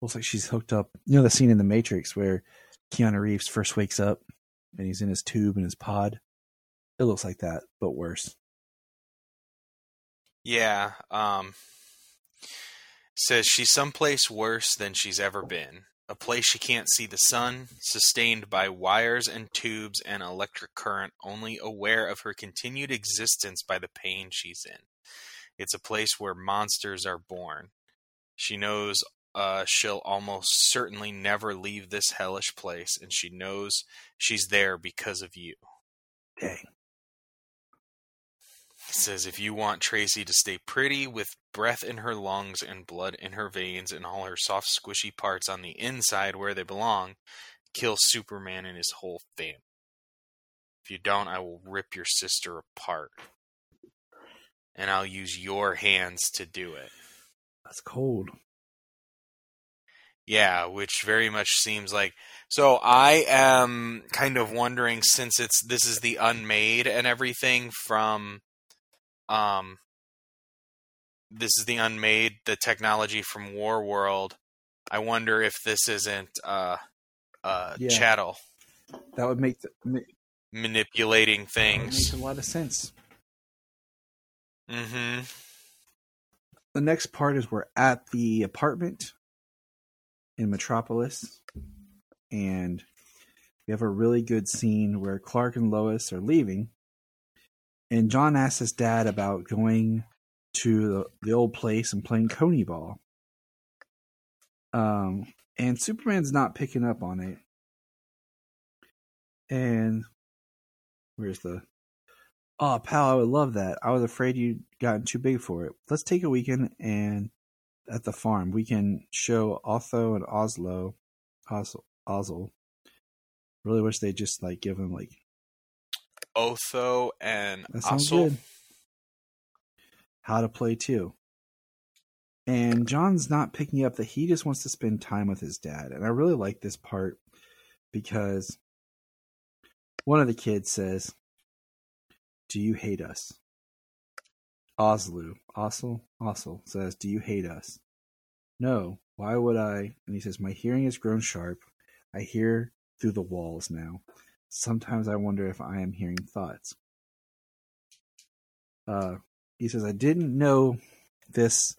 looks like she's hooked up you know the scene in the matrix where keanu reeves first wakes up and he's in his tube and his pod it looks like that but worse Yeah. Um, says she's someplace worse than she's ever been. A place she can't see the sun, sustained by wires and tubes and electric current, only aware of her continued existence by the pain she's in. It's a place where monsters are born. She knows uh, she'll almost certainly never leave this hellish place, and she knows she's there because of you. dang says if you want Tracy to stay pretty with breath in her lungs and blood in her veins and all her soft squishy parts on the inside where they belong, kill Superman and his whole family. If you don't, I will rip your sister apart. And I'll use your hands to do it. that's cold Yeah, which very much seems like so I am kind of wondering since it's this is the unmade and everything from um this is the unmade the technology from War World. I wonder if this isn't uh uh Yeah. chattel that would make the, ma- manipulating things. makes a lot of sense Mm Mhm. the next part is we're at the apartment in Metropolis, and we have a really good scene where Clark and Lois are leaving, and John asks his dad about going to the, the old place and playing Coney ball. Um, and Superman's not picking up on it. And where's the Oh, pal, I would love that. I was afraid you'd gotten too big for it. Let's take a weekend and at the farm we can show Otho and Oslo, Oslo, Oslo. Really wish they just like give him like Otho and that sounds Ossel. good. How to play too. And John's not picking up that he just wants to spend time with his dad. And I really like this part because one of the kids says, Do you hate us? Oslu, Osel, Osel says, Do you hate us? No, why would I? And he says, My hearing has grown sharp. I hear through the walls now. Sometimes I wonder if I am hearing thoughts. Uh, he says, I didn't know this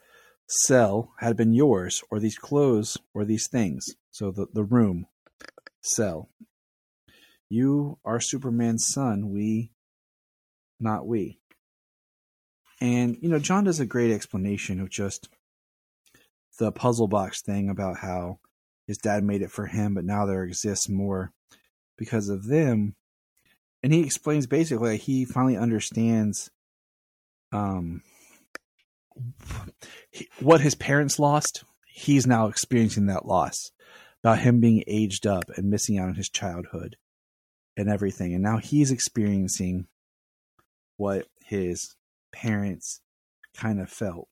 cell had been yours, or these clothes, or these things. So the, the room, cell. You are Superman's son, we, not we. And, you know, John does a great explanation of just the puzzle box thing about how his dad made it for him, but now there exists more because of them. And he explains basically like he finally understands um he- what his parents lost. He's now experiencing that loss about him being aged up and missing out on his childhood and everything. And now he's experiencing what his parents kind of felt.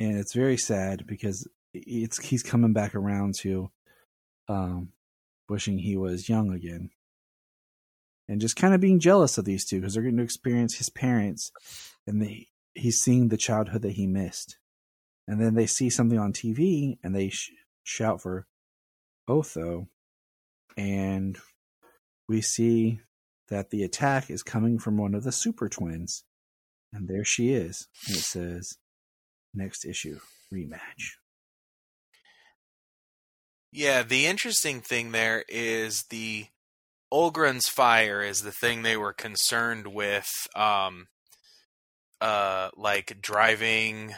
And it's very sad because it's he's coming back around to um wishing he was young again. And just kind of being jealous of these two because they're going to experience his parents and he's seeing the childhood that he missed. And then they see something on TV and they sh- shout for Otho and we see that the attack is coming from one of the super twins. And there she is. And it says, next issue, rematch. Yeah, the interesting thing there is the Olgren's fire is the thing they were concerned with um uh like driving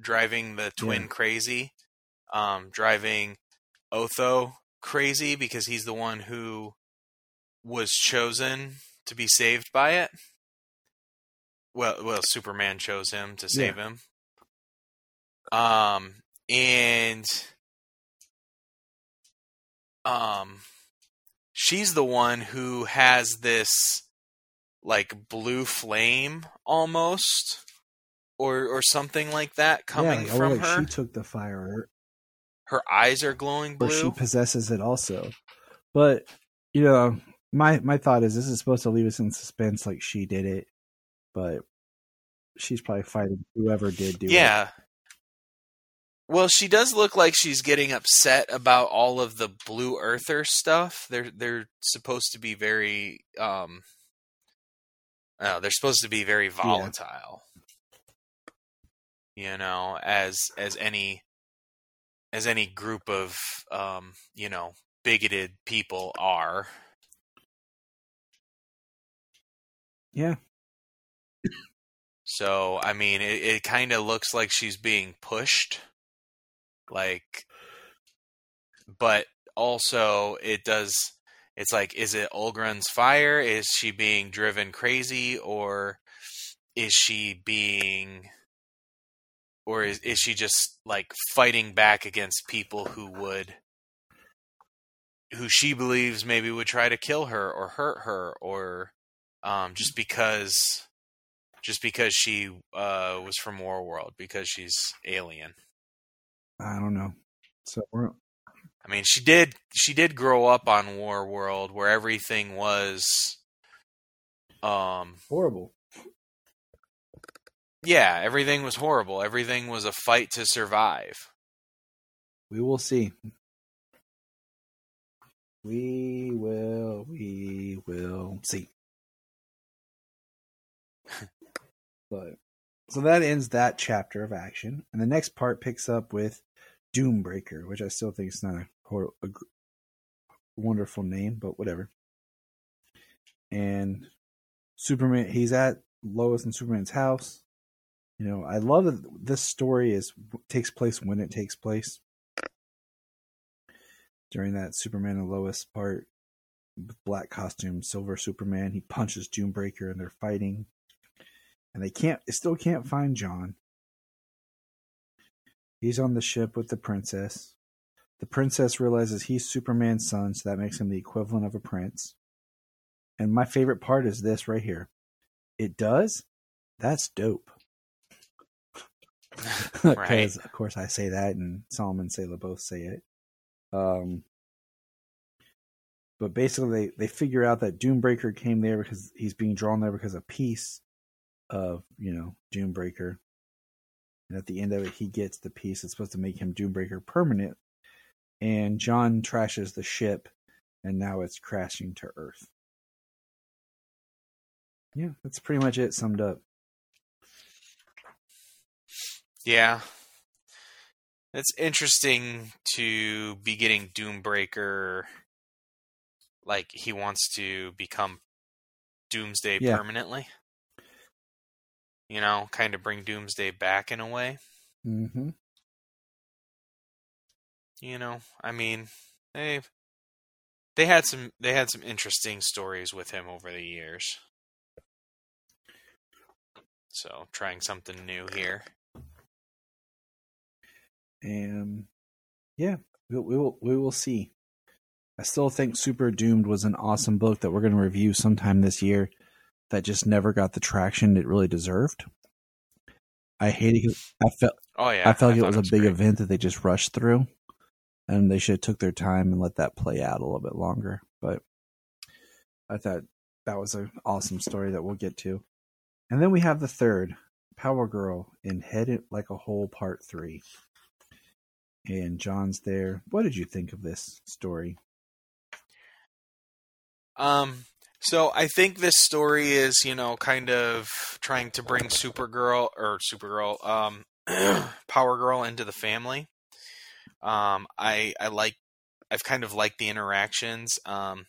driving the twin Yeah. crazy, um driving Otho crazy because he's the one who was chosen to be saved by it. Well, well, Superman chose him to save him. Um, and um, she's the one who has this like blue flame almost, or or something like that coming yeah, like, oh, from like her. She took the fire, her eyes are glowing or she possesses it also. But you know, my my thought is this is supposed to leave us in suspense, like she did it, but she's probably fighting whoever did do it. Yeah. Well, she does look like she's getting upset about all of the blue earther stuff. They're they're supposed to be very um uh, they're supposed to be very volatile. You know, as as any as any group of um, you know, bigoted people are. Yeah. So, I mean, it, it kind of looks like she's being pushed. Like, but also it does, it's like, is it Olgrun's fire? Is she being driven crazy? Or is she being, or is, is she just like fighting back against people who would, who she believes maybe would try to kill her or hurt her or um, just because just because she uh, was from Warworld because she's alien. I don't know. So we're I mean, she did she did grow up on War World, where everything was um horrible. yeah, everything was horrible. Everything was a fight to survive. We will see. We will. We will see. but so that ends that chapter of action, and the next part picks up with Doombreaker, which I still think is not a, a wonderful name, but whatever. And Superman, he's at Lois and Superman's house. You know, I love that this story is takes place when it takes place during that Superman and Lois part. Black costume, silver Superman. He punches Doombreaker, and they're fighting, and they can't. They still can't find Jon. He's on the ship with the princess. The princess realizes he's Superman's son, so that makes him the equivalent of a prince. And my favorite part is this right here. It does. That's dope. Because Right. of course I say that, and Solomon and Sailor both say it. Um, but basically, they, they figure out that Doombreaker came there because he's being drawn there because of piece of you know Doombreaker, and at the end of it, he gets the piece that's supposed to make him Doombreaker permanent. And Jon trashes the ship, and now it's crashing to Earth. Yeah, that's pretty much it summed up. Yeah. It's interesting to be getting Doombreaker like he wants to become Doomsday Yeah. permanently. You know, kind of bring Doomsday back in a way. Mm-hmm. You know, I mean, they they had some they had some interesting stories with him over the years. So, trying something new here. and yeah, we, we will we will see. I still think Super Doomed was an awesome book that we're going to review sometime this year. That just never got the traction it really deserved. I hate it. I felt Oh yeah. I felt like it was a big great. event that they just rushed through, and they should have took their time and let that play out a little bit longer. But I thought that was an awesome story that we'll get to. And then we have the third Power Girl in Head It Like a Hole Part Three. And Jon's there. What did you think of this story? Um, so I think this story is, you know, kind of trying to bring Supergirl or Supergirl, um, Power Girl into the family. Um, I I like, I've kind of liked the interactions. Um,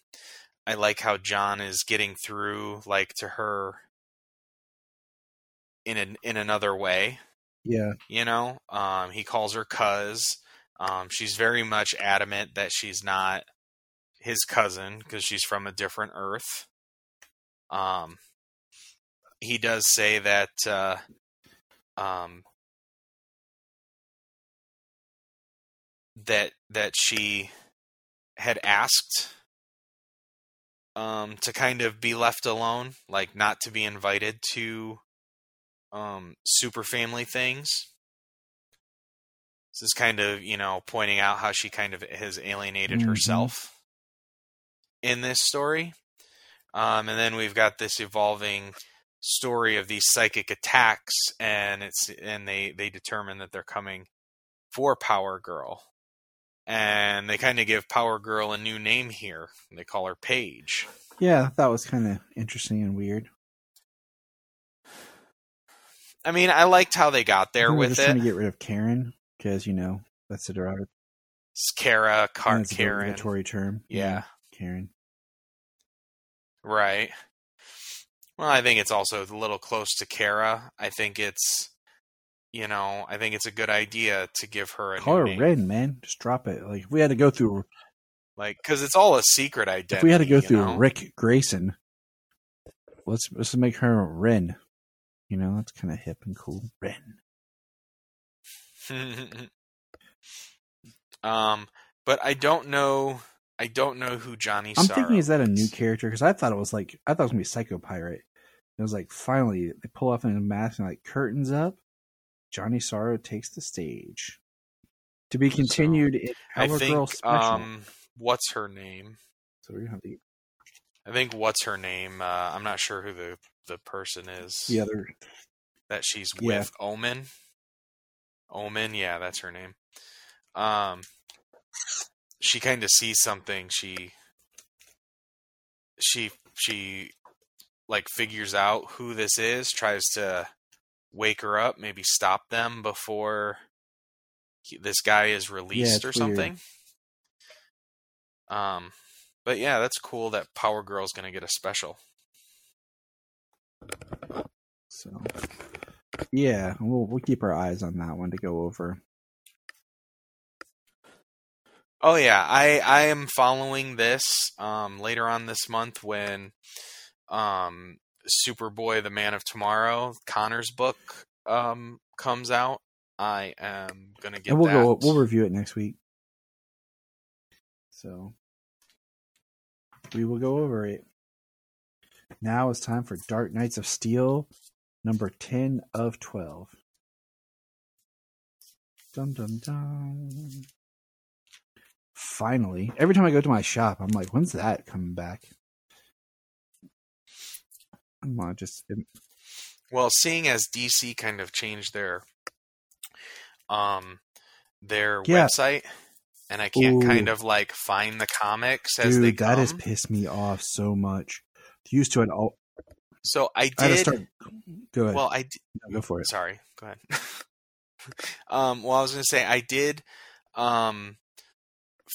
I like how Jon is getting through, like to her, in an, in another way. Yeah. You know, um, he calls her cuz. Um, she's very much adamant that she's not his cousin because she's from a different Earth. Um, he does say that uh, um, that that she had asked um, to kind of be left alone, like not to be invited to um, super family things. This is kind of, you know, pointing out how she kind of has alienated Mhm. herself in this story. Um, and then we've got this evolving story of these psychic attacks, and it's and they they determine that they're coming for Power Girl, and they kind of give Power Girl a new name here. They call her Paige. Yeah, that was kind of interesting and weird. I mean, I liked how they got there with just it. trying to get rid of Karen because you know that's the derogatory It's Kara, Car- a Karen. derogatory term. you Yeah. Karen. Right. Well, I think it's also a little close to Kara. I think it's, you know, I think it's a good idea to give her a Call her name. Ren, man. Just drop it. Like if we had to go through, like because it's all a secret identity. if we had to go through know? Rick Grayson, let's let's make her Ren. You know, that's kind of hip and cool. Ren. um, but I don't know. I don't know who Johnny. I'm Sorrow thinking, is that a new character? Because I thought it was like I thought it was gonna be Psycho Pirate. It was like finally they pull off in a mask and like curtains up. Johnny Sorrow takes the stage. To be continued in I think. Um, what's her name? so we're gonna have the, I think what's her name? Uh, I'm not sure who the the person is. the other. that she's Yeah. with Omen. Omen, yeah, that's her name. Um, she kind of sees something. She, she, she, like figures out who this is. Tries to wake her up. Maybe stop them before he, this guy is released or it's weird. something. Um, but yeah, that's cool that Power Girl's gonna get a special. So yeah, we'll we'll keep our eyes on that one to go over. Oh yeah, I I am following this um later on this month when um Superboy the Man of Tomorrow, Connor's book um comes out. I am going to get and we'll that. go we'll review it next week. So we will go over it. Now it's time for Dark Knights of Steel, number ten of twelve. Dum dum dum. Finally, every time I go to my shop, I'm like, "When's that coming back?" I'm on just Well, seeing as DC kind of changed their um their Yeah. website and I can't Ooh. kind of like find the comics as dude, they that has pissed me off so much. Used to it all. so I I did start. Go ahead. well I d- No, go for it. Sorry, go ahead. um, well, I was going to say I did um,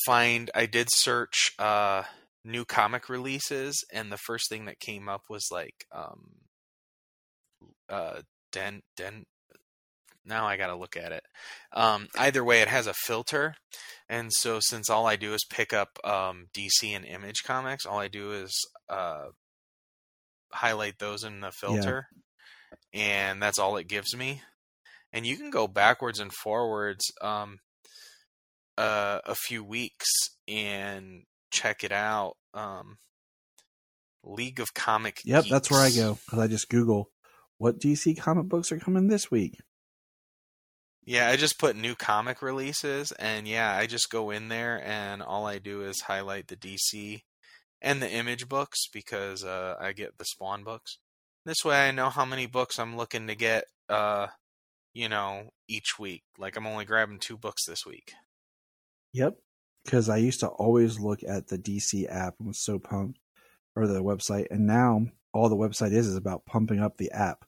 find I did search uh, new comic releases, and the first thing that came up was like um, uh, Den Den. Now I got to look at it. Um, either way, it has a filter, and so since all I do is pick up um, DC and Image comics, all I do is uh, highlight those in the filter and that's all it gives me. And you can go backwards and forwards um, uh, a few weeks and check it out. Um, League of Comic. Yep, that's where I go because I just Google what DC comic books are coming this week. Yeah, I just put new comic releases, and yeah, I just go in there and all I do is highlight the DC and the Image books because uh, I get the Spawn books. This way, I know how many books I'm looking to get. Uh, you know, each week. Like I'm only grabbing two books this week. Yep, because I used to always look at the DC app and was so pumped, or the website, and now all the website is is about pumping up the app.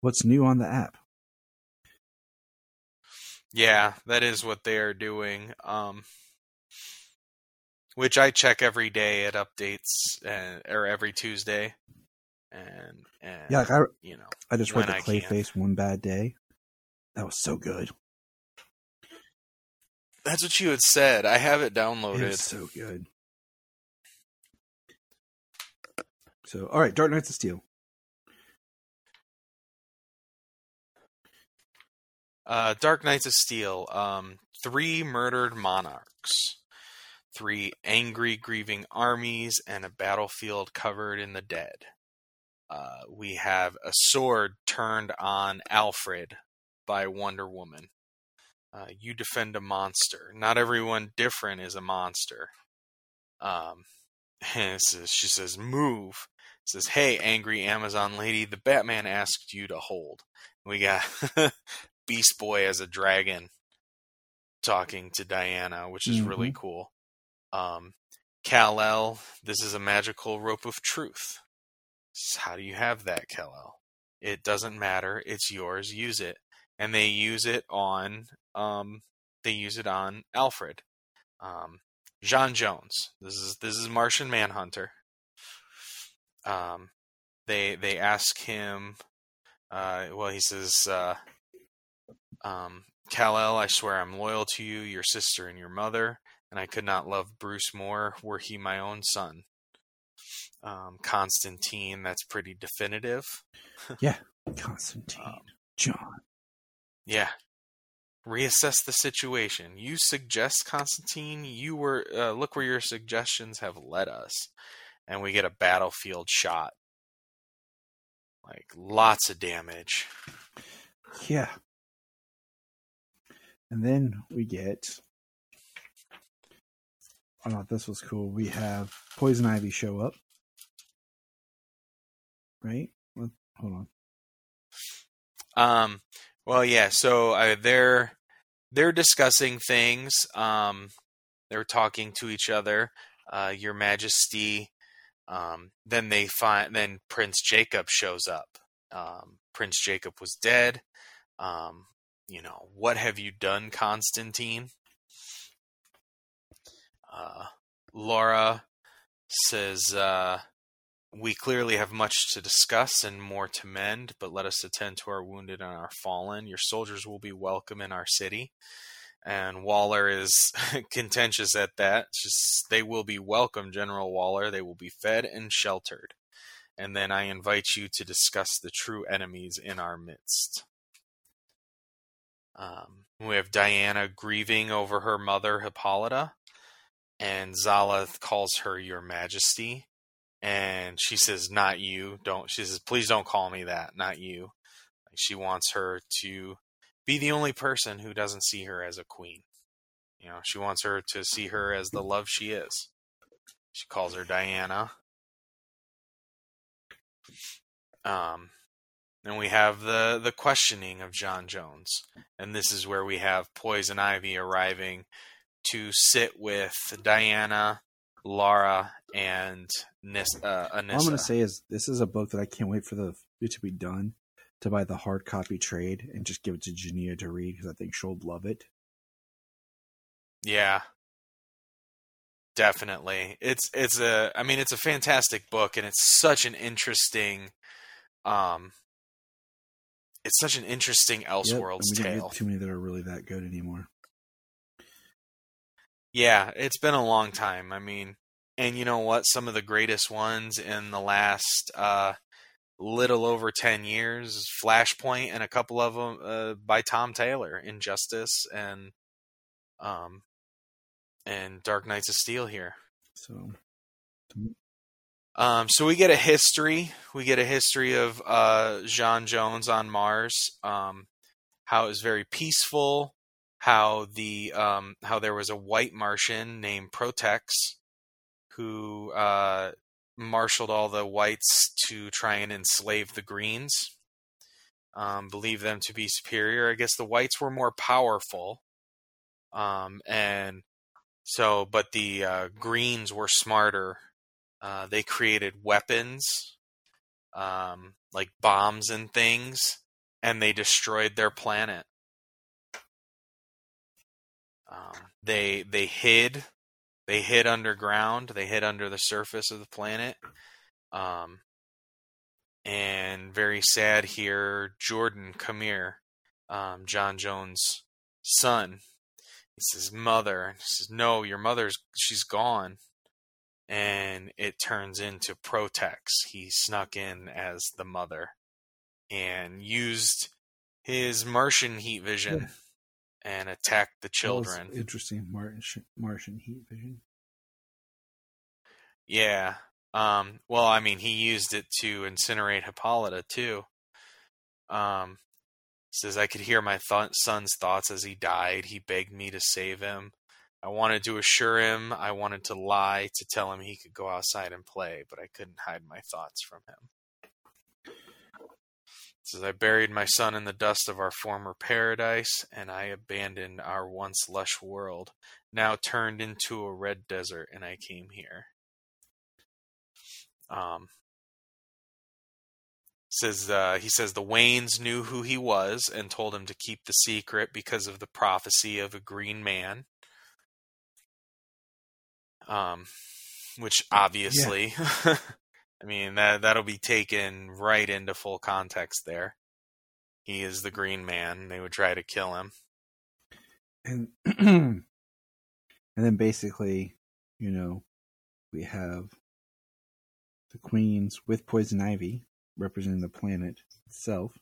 What's new on the app? Yeah, that is what they are doing. Um, which I check every day. It updates uh, or every Tuesday, and and Yeah, like I, you know I just read the. Clayface One Bad Day. That was so good. That's what you had said. I have it downloaded. is so good. So, all right, Dark Knights of Steel. Uh, Dark Knights of Steel. Um, three murdered monarchs, three angry, grieving armies, and a battlefield covered in the dead. Uh, we have a sword turned on Alfred by Wonder Woman. Uh, you defend a monster. Not everyone different is a monster. Um, says, she says, "Move." It says, "Hey, angry Amazon lady, the Batman asked you to hold." We got Beast Boy as a dragon talking to Diana, which is really cool. Um, Kal El, this is a magical rope of truth. How do you have that, Kal El? It doesn't matter. It's yours. Use it. And they use it on, um, they use it on Alfred. Um, J'onn J'onzz. This is this is Martian Manhunter. Um, they they ask him. Uh, well, he says, uh, um, Kal El, I swear I'm loyal to you, your sister, and your mother, and I could not love Bruce more were he my own son. Um, Constantine, that's pretty definitive. Yeah, Constantine. Um, John. Yeah. Reassess the situation. You suggest Constantine. You were uh, look where your suggestions have led us, and we get a battlefield shot. Like lots of damage. Yeah. And then we get. I thought this was cool. We have Poison Ivy show up. Right? Hold on. Um, well, yeah. So uh, they're they're discussing things. Um, they're talking to each other. Uh, Your Majesty. Um, then they find. Then Prince Jacob shows up. Um, Prince Jacob was dead. Um, you know what have you done, Constantine? Uh, Laura says. Uh, we clearly have much to discuss and more to mend, but let us attend to our wounded and our fallen. Your soldiers will be welcome in our city. And Waller is contentious at that. It's just they will be welcome, General Waller. They will be fed and sheltered. And then I invite you to discuss the true enemies in our midst. Um, we have Diana grieving over her mother, Hippolyta, and Zala calls her Your Majesty and she says not you. Don't she says please don't call me that. Not you. She wants her to be the only person who doesn't see her as a queen. You know she wants her to see her as the love she is. She calls her diana. Um and we have the the questioning of J'onn J'onzz and this is where we have poison ivy arriving to sit with diana Laura and uh, I'm going to say is this is a book that I can't wait for the it to be done to buy the hard copy trade and just give it to Jania to read because I think she'll love it. Yeah. Definitely. It's it's a I mean it's a fantastic book and it's such an interesting um it's such an interesting Elseworlds and tale. too many that are really that good anymore. Yeah, it's been a long time. I mean, and you know what? Some of the greatest ones in the last uh, little over 10 years Flashpoint and a couple of them uh, by Tom Taylor, Injustice and um and Dark Knights of Steel here. So Um, so we get a history. We get a history of uh, J'onn J'onzz on Mars. Um, how it was very peaceful. How the um, how there was a white Martian named Protex who uh, marshaled all the whites to try and enslave the Greens. Um, believe them to be superior. I guess the whites were more powerful. Um, and so, but the uh, Greens were smarter uh, they created weapons, um, like bombs and things, and they destroyed their planet. Um, they they hid, they hid underground. They hid under the surface of the planet. Um, and very sad here. Jordan, here. Um, J'onn J'onzz' son. He says, "Mother." And he says, "No, your mother's she's gone." And it turns into Protex. He snuck in as the mother and used his Martian heat vision and attacked the children. interesting. Martian, Martian heat vision. Yeah. Um, well, I mean, he used it to incinerate Hippolyta too. Um, says I could hear my th- son's thoughts as he died. He begged me to save him. I wanted to assure him. I wanted to lie to tell him he could go outside and play, but I couldn't hide my thoughts from him. Says I buried my son in the dust of our former paradise, and I abandoned our once lush world, now turned into a red desert, and I came here. Um, says uh, he says the Waynes knew who he was and told him to keep the secret because of the prophecy of a green man. Um, which obviously, I mean that that'll be taken right into full context there. He is the Green Man. They would try to kill him. and and then basically, you know, we have the queens with poison ivy representing the planet itself.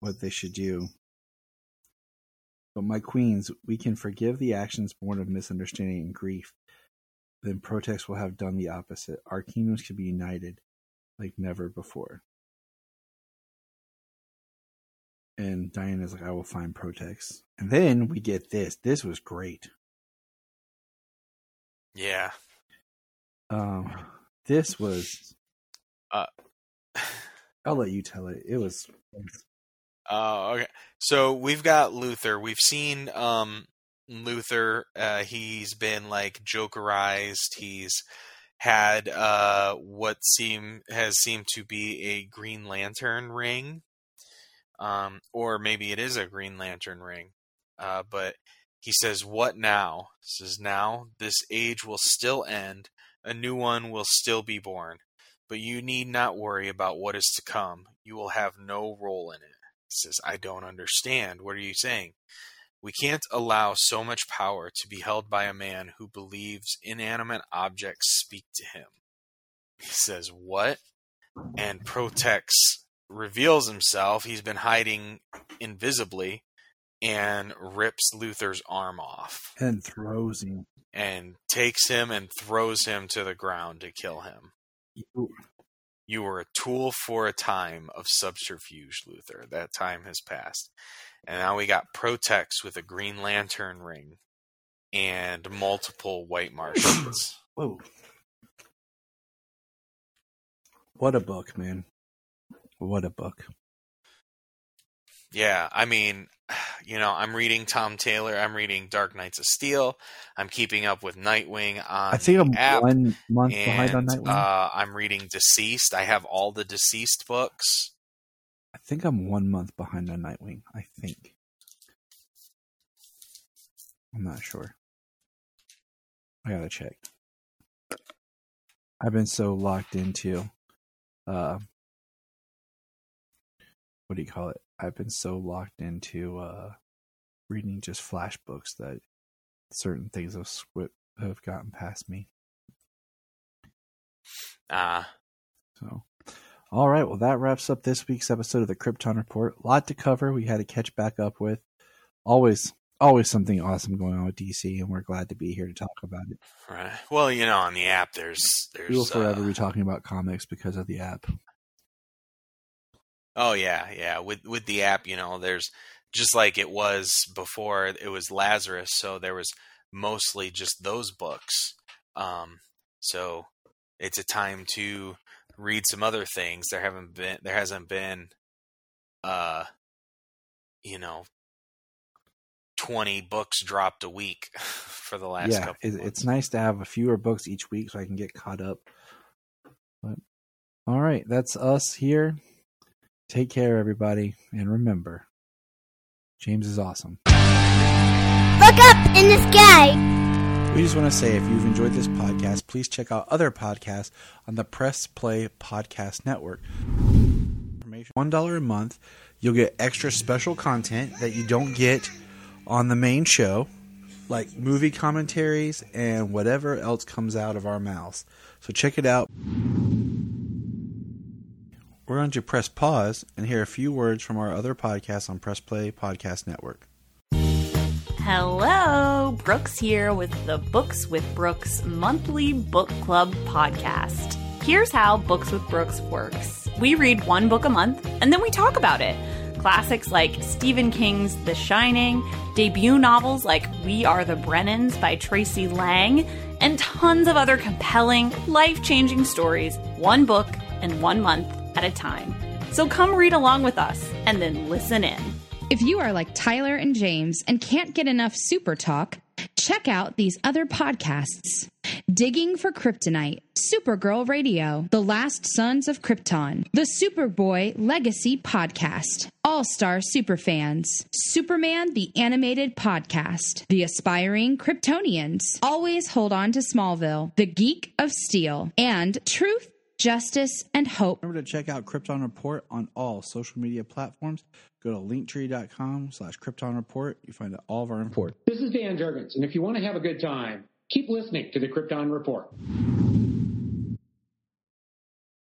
What they should do. But my queens, we can forgive the actions born of misunderstanding and grief. Then Protex will have done the opposite. Our kingdoms could be united like never before. And Diana's like, I will find Protex. And then we get this. This was great. Yeah. Um, this was. Uh, I'll let you tell it. It was. Oh, okay. So we've got Luthor. We've seen um, Luthor. Uh, he's been like jokerized. He's had uh, what seem has seemed to be a Green Lantern ring, um, or maybe it is a Green Lantern ring. Uh, but he says, "What now?" He says, "Now this age will still end. A new one will still be born." But you need not worry about what is to come. You will have no role in it. He says, I don't understand. What are you saying? We can't allow so much power to be held by a man who believes inanimate objects speak to him. He says, What? And Protex reveals himself. He's been hiding invisibly and rips Luthor's arm off And throws him. and takes him and throws him to the ground to kill him. You- You were a tool for a time of subterfuge, Luthor. That time has passed. And now we got Protex with a Green Lantern ring and multiple White Martians. Whoa. What a book, man. What a book. yeah, I mean, you know, I'm reading Tom Taylor. I'm reading Dark Knights of Steel. I'm keeping up with Nightwing on I think I'm app. one month behind on Nightwing. uh, I'm reading DCeased. I have all the DCeased books. I think I'm one month behind on Nightwing. I think. I'm not sure. I gotta check. I've been so locked into uh what do you call it? I've been so locked into uh reading just flash books that certain things have swi have gotten past me. Ah, So, all right. Well, that wraps up this week's episode of the Krypton Report. A lot to cover. We had to catch back up with. Always, always something awesome going on with DC, and we're glad to be here to talk about it. right. Well, you know, on the app, there's there's. We will forever uh, be talking about comics because of the app. Oh yeah, yeah. With with the app, you know, there's just like it was before. It was Lazarus, so there was mostly just those books. Um, so it's a time to read some other things. There haven't been, there hasn't been, uh, you know, twenty books dropped a week for the last yeah, couple. it, it's nice to have a fewer books each week so I can get caught up. But all right, that's us here. Take care, everybody, and remember, James is awesome. Look up in the sky. We just want to say if you've enjoyed this podcast, please check out other podcasts on the Press Play Podcast Network. one dollar a month, you'll get extra special content that you don't get on the main show, like movie commentaries and whatever else comes out of our mouths. So check it out. We're going to press pause and hear a few words from our other podcasts on Press Play Podcast Network. Hello, Brooks here with the Books with Brooks monthly book club podcast. Here's how Books with Brooks works we read one book a month and then we talk about it. Classics like Stephen King's The Shining, debut novels like We Are the Brennans by Tracey Lange, and tons of other compelling, life changing stories, one book and one month at a time. So come read along with us and then listen in. If you are like Tyler and James and can't get enough super talk, check out these other podcasts Digging for Kryptonite, Supergirl Radio, The Last Sons of Krypton, The Superboy Legacy Podcast, All Star Superfans, Superman the Animated Podcast, The Aspiring Kryptonians, Always Hold On to Smallville, The Geek of Steel, and Truth justice, and hope. Remember to check out Krypton Report on all social media platforms. Go to linktree.com slash Krypton Report. You find all of our report. This is Dan Jurgens, and if you want to have a good time, keep listening to the Krypton Report.